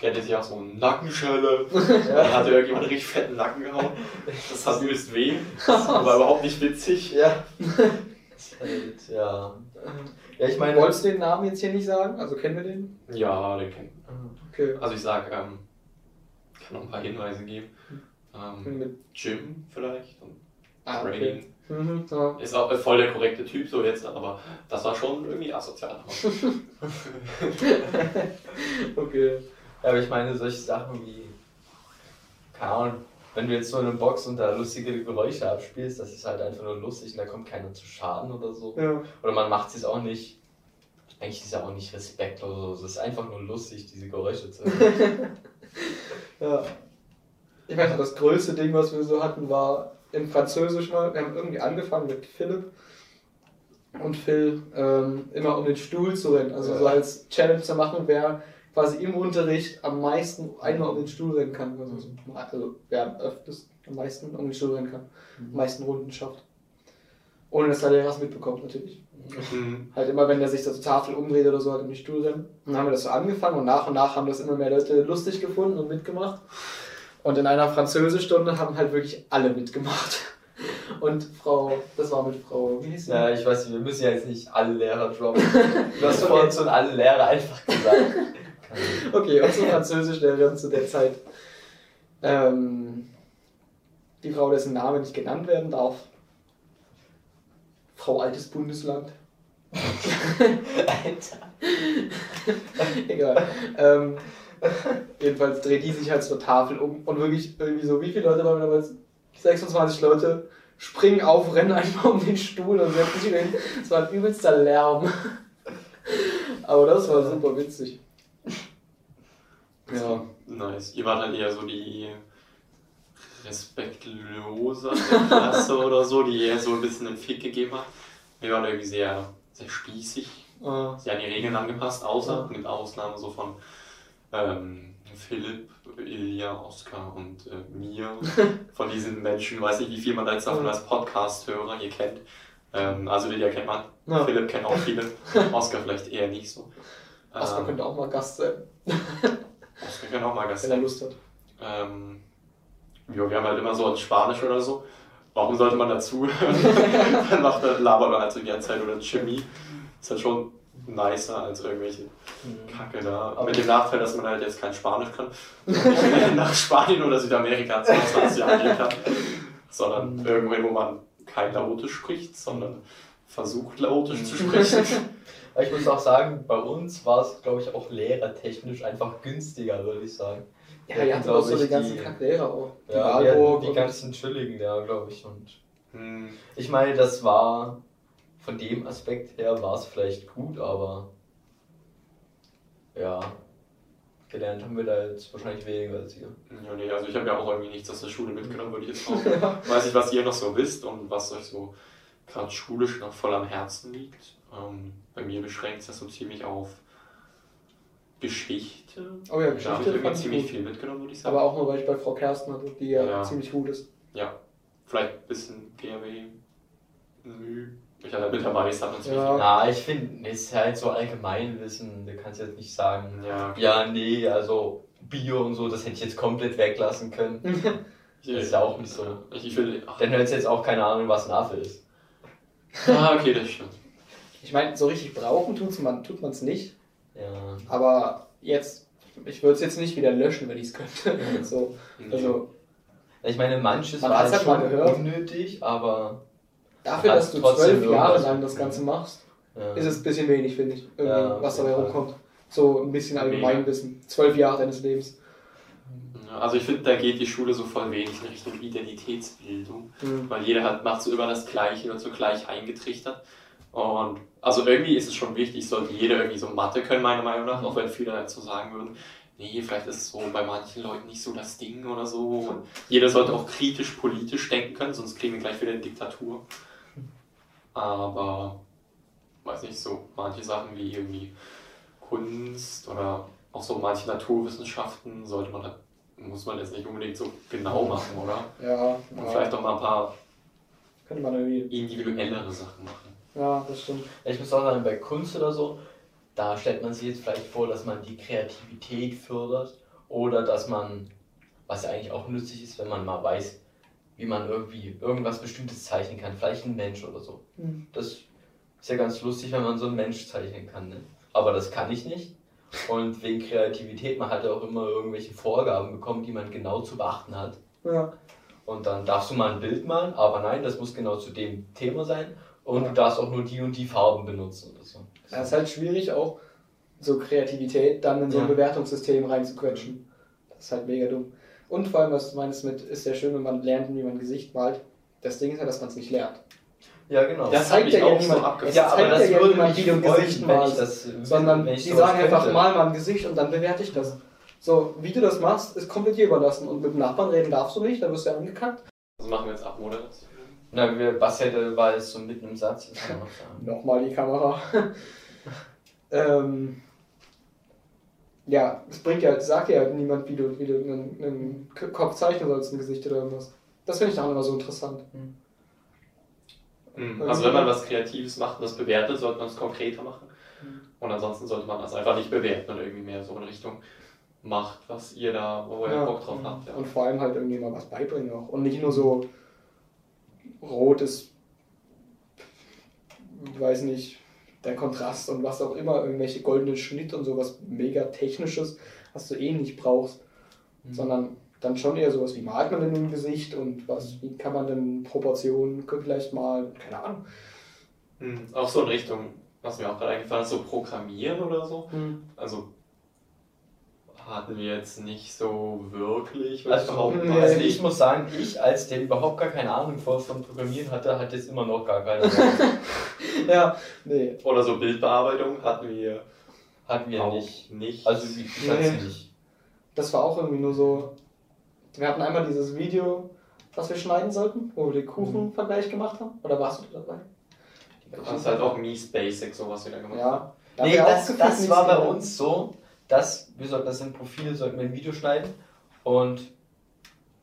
der hatte sich auch so eine Nackenschelle. Da hatte irgendjemand einen richtig fetten Nacken gehauen. Das tat übelst weh. Das war überhaupt nicht witzig. Ja. Halt, ja. Ja, ich meine. Wolltest du den Namen jetzt hier nicht sagen? Also kennen wir den? Ja, den kennt Okay. Also ich sag, ähm, kann noch ein paar Hinweise geben. Ähm, Mit, Jim vielleicht und ah, okay. Mhm, ja. Ist auch voll der korrekte Typ so jetzt, aber das war schon irgendwie asozial. okay. Ja, aber ich meine, solche Sachen wie, keine Ahnung, wenn du jetzt so eine Box und da lustige Geräusche abspielst, das ist halt einfach nur lustig und da kommt keiner zu Schaden oder so. Ja. Oder man macht es auch nicht. Eigentlich ist es ja auch nicht respektlos. Es ist einfach nur lustig, diese Geräusche zu hören. Ja. Ich weiß noch, das größte Ding, was wir so hatten, war in Französisch mal. Wir haben irgendwie angefangen mit Philipp und Phil ähm, immer um den Stuhl zu rennen. Also Ja. so als Challenge zu machen, wer quasi im Unterricht am meisten einmal um den Stuhl rennen kann. Also, so- also wer am öfters am meisten um den Stuhl rennen kann. Am meisten Runden schafft. Ohne dass der Lehrer es mitbekommt, natürlich. Mhm. Halt immer, wenn der sich so zur Tafel umdreht oder so, halt um den Stuhl rennen. Und dann haben wir das so angefangen und nach und nach haben das immer mehr Leute lustig gefunden und mitgemacht. Und in einer Französischstunde haben halt wirklich alle mitgemacht. Und Frau, das war mit Frau, wie hieß sie? Ja, ich weiß nicht, wir müssen ja jetzt nicht alle Lehrer droppen. Du hast Okay. vorhin schon alle Lehrer einfach gesagt. Okay, unsere Französischlehrerin zu der Zeit. Ähm, die Frau, dessen Name nicht genannt werden darf. Frau Altes Bundesland. Alter. Egal. Ähm, jedenfalls dreht die sich halt zur Tafel um und wirklich irgendwie so, wie viele Leute waren damals? 26 Leute springen auf, rennen einfach um den Stuhl und setzen sich hin. Es war ein übelster Lärm. Aber das war super witzig. Ja. Nice. Ihr wart halt eher so die respektlose Klasse oder so, die eher so ein bisschen den Fick gegeben hat. Wir waren irgendwie sehr, sehr spießig, Äh, sehr an die Regeln angepasst, außer mit Ausnahme so von ähm, Philipp, Ilja, Oskar und äh, mir. Von diesen Menschen, weiß nicht, wie viel man da jetzt davon als Podcast-Hörer ihr kennt. Ähm, also Ilja kennt man, Ja. Philipp kennt auch viele, Oskar vielleicht eher nicht so. Oskar Ähm, könnte auch mal Gast sein, Oskar kann auch mal Gast wenn er sein. Lust hat. Ähm, jo, wir haben halt immer so in Spanisch oder so. Warum sollte man dazu? Dann macht er, labert man halt so die ganze Zeit oder Chemie. Ist halt schon nicer als irgendwelche Kacke da. Aber- Mit dem Nachteil, dass man halt jetzt kein Spanisch kann. Nicht nach Spanien oder Südamerika 22 Jahre gehen kann. Sondern irgendwo, wo man kein Laotisch spricht, sondern versucht Laotisch zu sprechen. Aber ich muss auch sagen, bei uns war es, glaube ich, auch lehrertechnisch einfach günstiger, würde ich sagen. Ja, ihr hatten, auch so die ich, ganzen die- Kacklehrer auch. Die Ja, die und- ganzen chilligen, ja, glaube ich. Und Hm, ich meine, das war von dem Aspekt her war es vielleicht gut, aber ja, gelernt haben wir da jetzt wahrscheinlich weniger als ihr. ja, nee, also ich habe ja auch irgendwie nichts aus der Schule mitgenommen, würde ich jetzt auch weiß nicht, was ihr noch so wisst und was euch so gerade schulisch noch voll am Herzen liegt. Ähm, bei mir beschränkt sich das so ziemlich auf Geschichte. Oh ja, Da habe ich Geschichte irgendwie fand ich ziemlich gut. viel mitgenommen, würde ich sagen. Aber auch nur, weil ich bei Frau Kersten hatte, die ja, Ja. ziemlich gut ist. ja, vielleicht ein bisschen GRW. Nö. Ich hatte mit dabei, hat man ziemlich Ja. Na, ich finde, es ist halt so Allgemeinwissen, du kannst jetzt nicht sagen, Ja, ja, nee, also Bio und so, das hätte ich jetzt komplett weglassen können. ich, Das ist ja auch nicht so. Ich, ich will. Ach, Dann hört jetzt auch keine Ahnung, was ein Affe ist. ah, okay, das stimmt. Ich meine, so richtig brauchen tut's man, tut man es nicht. Ja. Aber jetzt, ich würde es jetzt nicht wieder löschen, wenn ich es könnte. so, also Ich meine, manches Man war halt schon gehört. unnötig, aber dafür, dass du zwölf Jahre lang das Ganze machst, ja. ist es ein bisschen wenig, finde ich. Ja, was dabei rumkommt. So ein bisschen Allgemeinwissen. Zwölf Jahre deines Lebens. Also ich finde, da geht die Schule so voll wenig in Richtung Identitätsbildung. Mhm. Weil jeder hat, macht so immer das Gleiche und so gleich eingetrichtert. Und also irgendwie ist es schon wichtig, sollte jeder irgendwie so Mathe können, meiner Meinung nach, auch wenn viele dazu sagen würden, nee, vielleicht ist es so bei manchen Leuten nicht so das Ding oder so. Und jeder sollte auch kritisch politisch denken können, sonst kriegen wir gleich wieder eine Diktatur. Aber, weiß nicht, so manche Sachen wie irgendwie Kunst oder auch so manche Naturwissenschaften sollte man muss man jetzt nicht unbedingt so genau machen, oder? Ja, Und ja. vielleicht auch mal ein paar könnte man irgendwie. individuellere Sachen machen. Ja, das stimmt. ich muss auch sagen, bei Kunst oder so, da stellt man sich jetzt vielleicht vor, dass man die Kreativität fördert oder dass man, was ja eigentlich auch nützlich ist, wenn man mal weiß, wie man irgendwie irgendwas Bestimmtes zeichnen kann, vielleicht ein Mensch oder so. Mhm. Das ist ja ganz lustig, wenn man so einen Mensch zeichnen kann. Ne? Aber das kann ich nicht. Und wegen Kreativität, man hat ja auch immer irgendwelche Vorgaben bekommen, die man genau zu beachten hat. Ja. Und dann darfst du mal ein Bild malen, aber nein, das muss genau zu dem Thema sein. Und Ja. du darfst auch nur die und die Farben benutzen oder so. Es ist halt schwierig, auch so Kreativität dann in so ein Ja. Bewertungssystem reinzuquetschen. Das ist halt mega dumm. Und vor allem, was du meinst mit, ist sehr schön, wenn man lernt, wie man ein Gesicht malt. Das Ding ist ja, dass man es nicht lernt. Ja, genau. Das hab zeigt ja auch niemand. so. Es ja, aber zeigt das ja würde niemand, mich wie du ein freuen, Gesicht malst. das, Sondern die sagen einfach, könnte. mal mal ein Gesicht und dann bewerte ich das. So, wie du das machst, ist komplett dir überlassen. Und mit dem Nachbarn reden darfst du nicht, da wirst du ja angekackt. Das machen wir jetzt Abmoderation. Na, wir, was hätte, war jetzt so mitten im Satz, das kann man noch sagen. Nochmal die Kamera. ähm, ja, es bringt ja, sagt ja niemand, wie du, wie du einen, einen Kopf zeichnen sollst, ein Gesicht oder irgendwas. Das finde ich dann immer so interessant. Mhm. Also wenn man was Kreatives macht und das bewertet, sollte man es konkreter machen. Und ansonsten sollte man das einfach nicht bewerten und irgendwie mehr so in Richtung macht, was ihr da, wo ihr Ja. Bock drauf habt. Ja. Und vor allem halt irgendwie mal was beibringen auch. Und nicht nur so rotes, weiß nicht, der Kontrast und was auch immer, irgendwelche goldenen Schnitt und sowas mega technisches, was du eh nicht brauchst. Mhm. Sondern dann schon eher sowas wie malt man denn im Gesicht und was, wie kann man denn Proportionen vielleicht malen, keine Ahnung. Mhm. Auch so in Richtung, was mir auch gerade eingefallen ist, so Programmieren oder so. Hm. Also hatten wir jetzt nicht so wirklich, ich Also, nee. also ich muss sagen, ich, als der überhaupt gar keine Ahnung vor von Programmieren hatte, hatte jetzt immer noch gar keine Ahnung. Ja, nee. Oder so Bildbearbeitung hatten wir Hatten wir auch nicht. nicht. Also wie ich hatte Nee. sie nicht. Das war auch irgendwie nur so. Wir hatten einmal dieses Video, was wir schneiden sollten, wo wir den Kuchenvergleich gemacht haben. Oder warst du dabei? das ist halt auch mies basic, so was wir da gemacht haben. Ja. Da Nee, haben wir auch das, das war bei uns so, dass wir sollten das in Profile, sollten wir ein Video schneiden und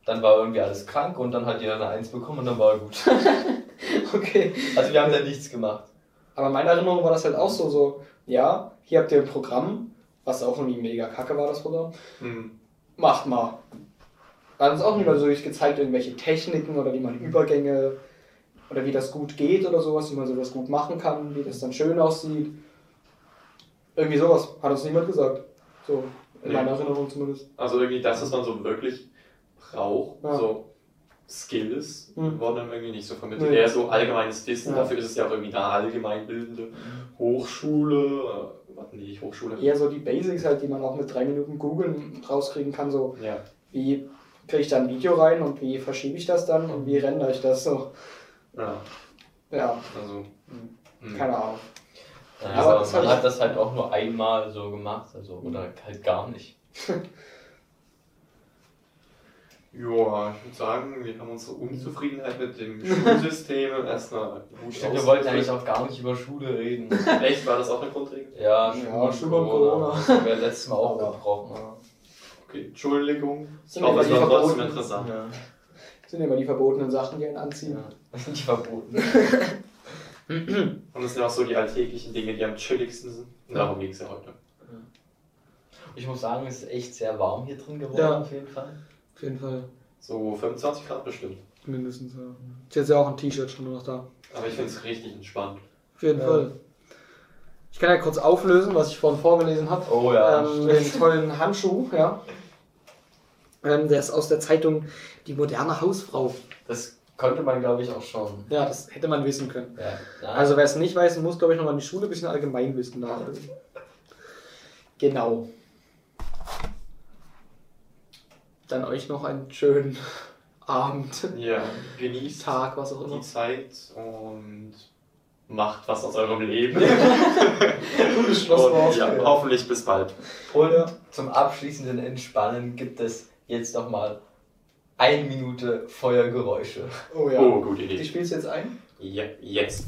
dann war irgendwie alles krank und dann hat jeder eine Eins bekommen und dann war er gut. Okay. Also wir haben da nichts gemacht. Aber in meiner Erinnerung war das halt auch so, so, ja, hier habt ihr ein Programm, was auch irgendwie mega kacke war, das Programm. Mhm. Macht mal. Da hat uns auch niemand so richtig gezeigt, irgendwelche Techniken oder wie man Übergänge oder wie das gut geht oder sowas, wie man sowas gut machen kann, wie das dann schön aussieht. Irgendwie sowas hat uns niemand gesagt. So, in Nee. meiner Erinnerung zumindest. Also irgendwie das, was man so wirklich braucht, Ja. so Skills, Mhm. wurden dann irgendwie nicht so vermittelt. Nee. Eher so allgemeines Wissen, Ja. dafür ist es ja auch irgendwie eine allgemeinbildende Hochschule, äh, nee, nicht Hochschule. Eher so die Basics halt, die man auch mit drei Minuten googeln rauskriegen kann, so Ja. wie kriege ich da ein Video rein und wie verschiebe ich das dann und wie rendere ich das so. ja. Ja, Also. mhm. keine Ahnung. Ja, Aber das man hat das halt auch nur einmal so gemacht, also oder halt gar nicht. Ja, ich würde sagen, wir haben unsere Unzufriedenheit mit dem Schulsystem erstmal gut Stimmt, wir wollten eigentlich auch gar nicht über Schule reden. Echt, war das auch eine Grundregel? Ja, Ja, Schule, Schule und Corona. Corona. Das haben wir letztes Mal auch gebrochen. Okay, Entschuldigung. Ich Sind hoffe, es war trotzdem interessant. Ja. sind immer die verbotenen Sachen, die einen anziehen. ja. Die verboten. Und es sind auch so die alltäglichen Dinge, die am chilligsten sind. Und darum ging es ja heute. Ich muss sagen, es ist echt sehr warm hier drin geworden, Ja. auf jeden Fall. Auf jeden Fall. So 25 Grad bestimmt. Mindestens, ja. Ist jetzt ja auch ein T-Shirt schon nur noch da. Aber ich finde es richtig entspannt. Auf jeden Ja. Fall. Ich kann ja kurz auflösen, was ich vorhin vorgelesen habe. Oh ja. ähm, den tollen Handschuh, ja. Ähm, der ist aus der Zeitung Die moderne Hausfrau. Das konnte man, glaube ich, auch schon. Ja, das hätte man wissen können. Ja. Ja. Also wer es nicht weiß, muss, glaube ich, nochmal in die Schule ein bisschen Allgemeinwissen nachlesen. Genau. Dann euch noch einen schönen Abend, Ja, genießt Tag, was auch die immer. Zeit und macht was aus eurem Leben. Gutes Schlusswort. ja, hoffentlich bis bald. Und Ja. zum abschließenden Entspannen gibt es jetzt nochmal eine Minute Feuergeräusche. Oh ja. Oh, gute Die Idee. spielst du jetzt ein? Ja, jetzt.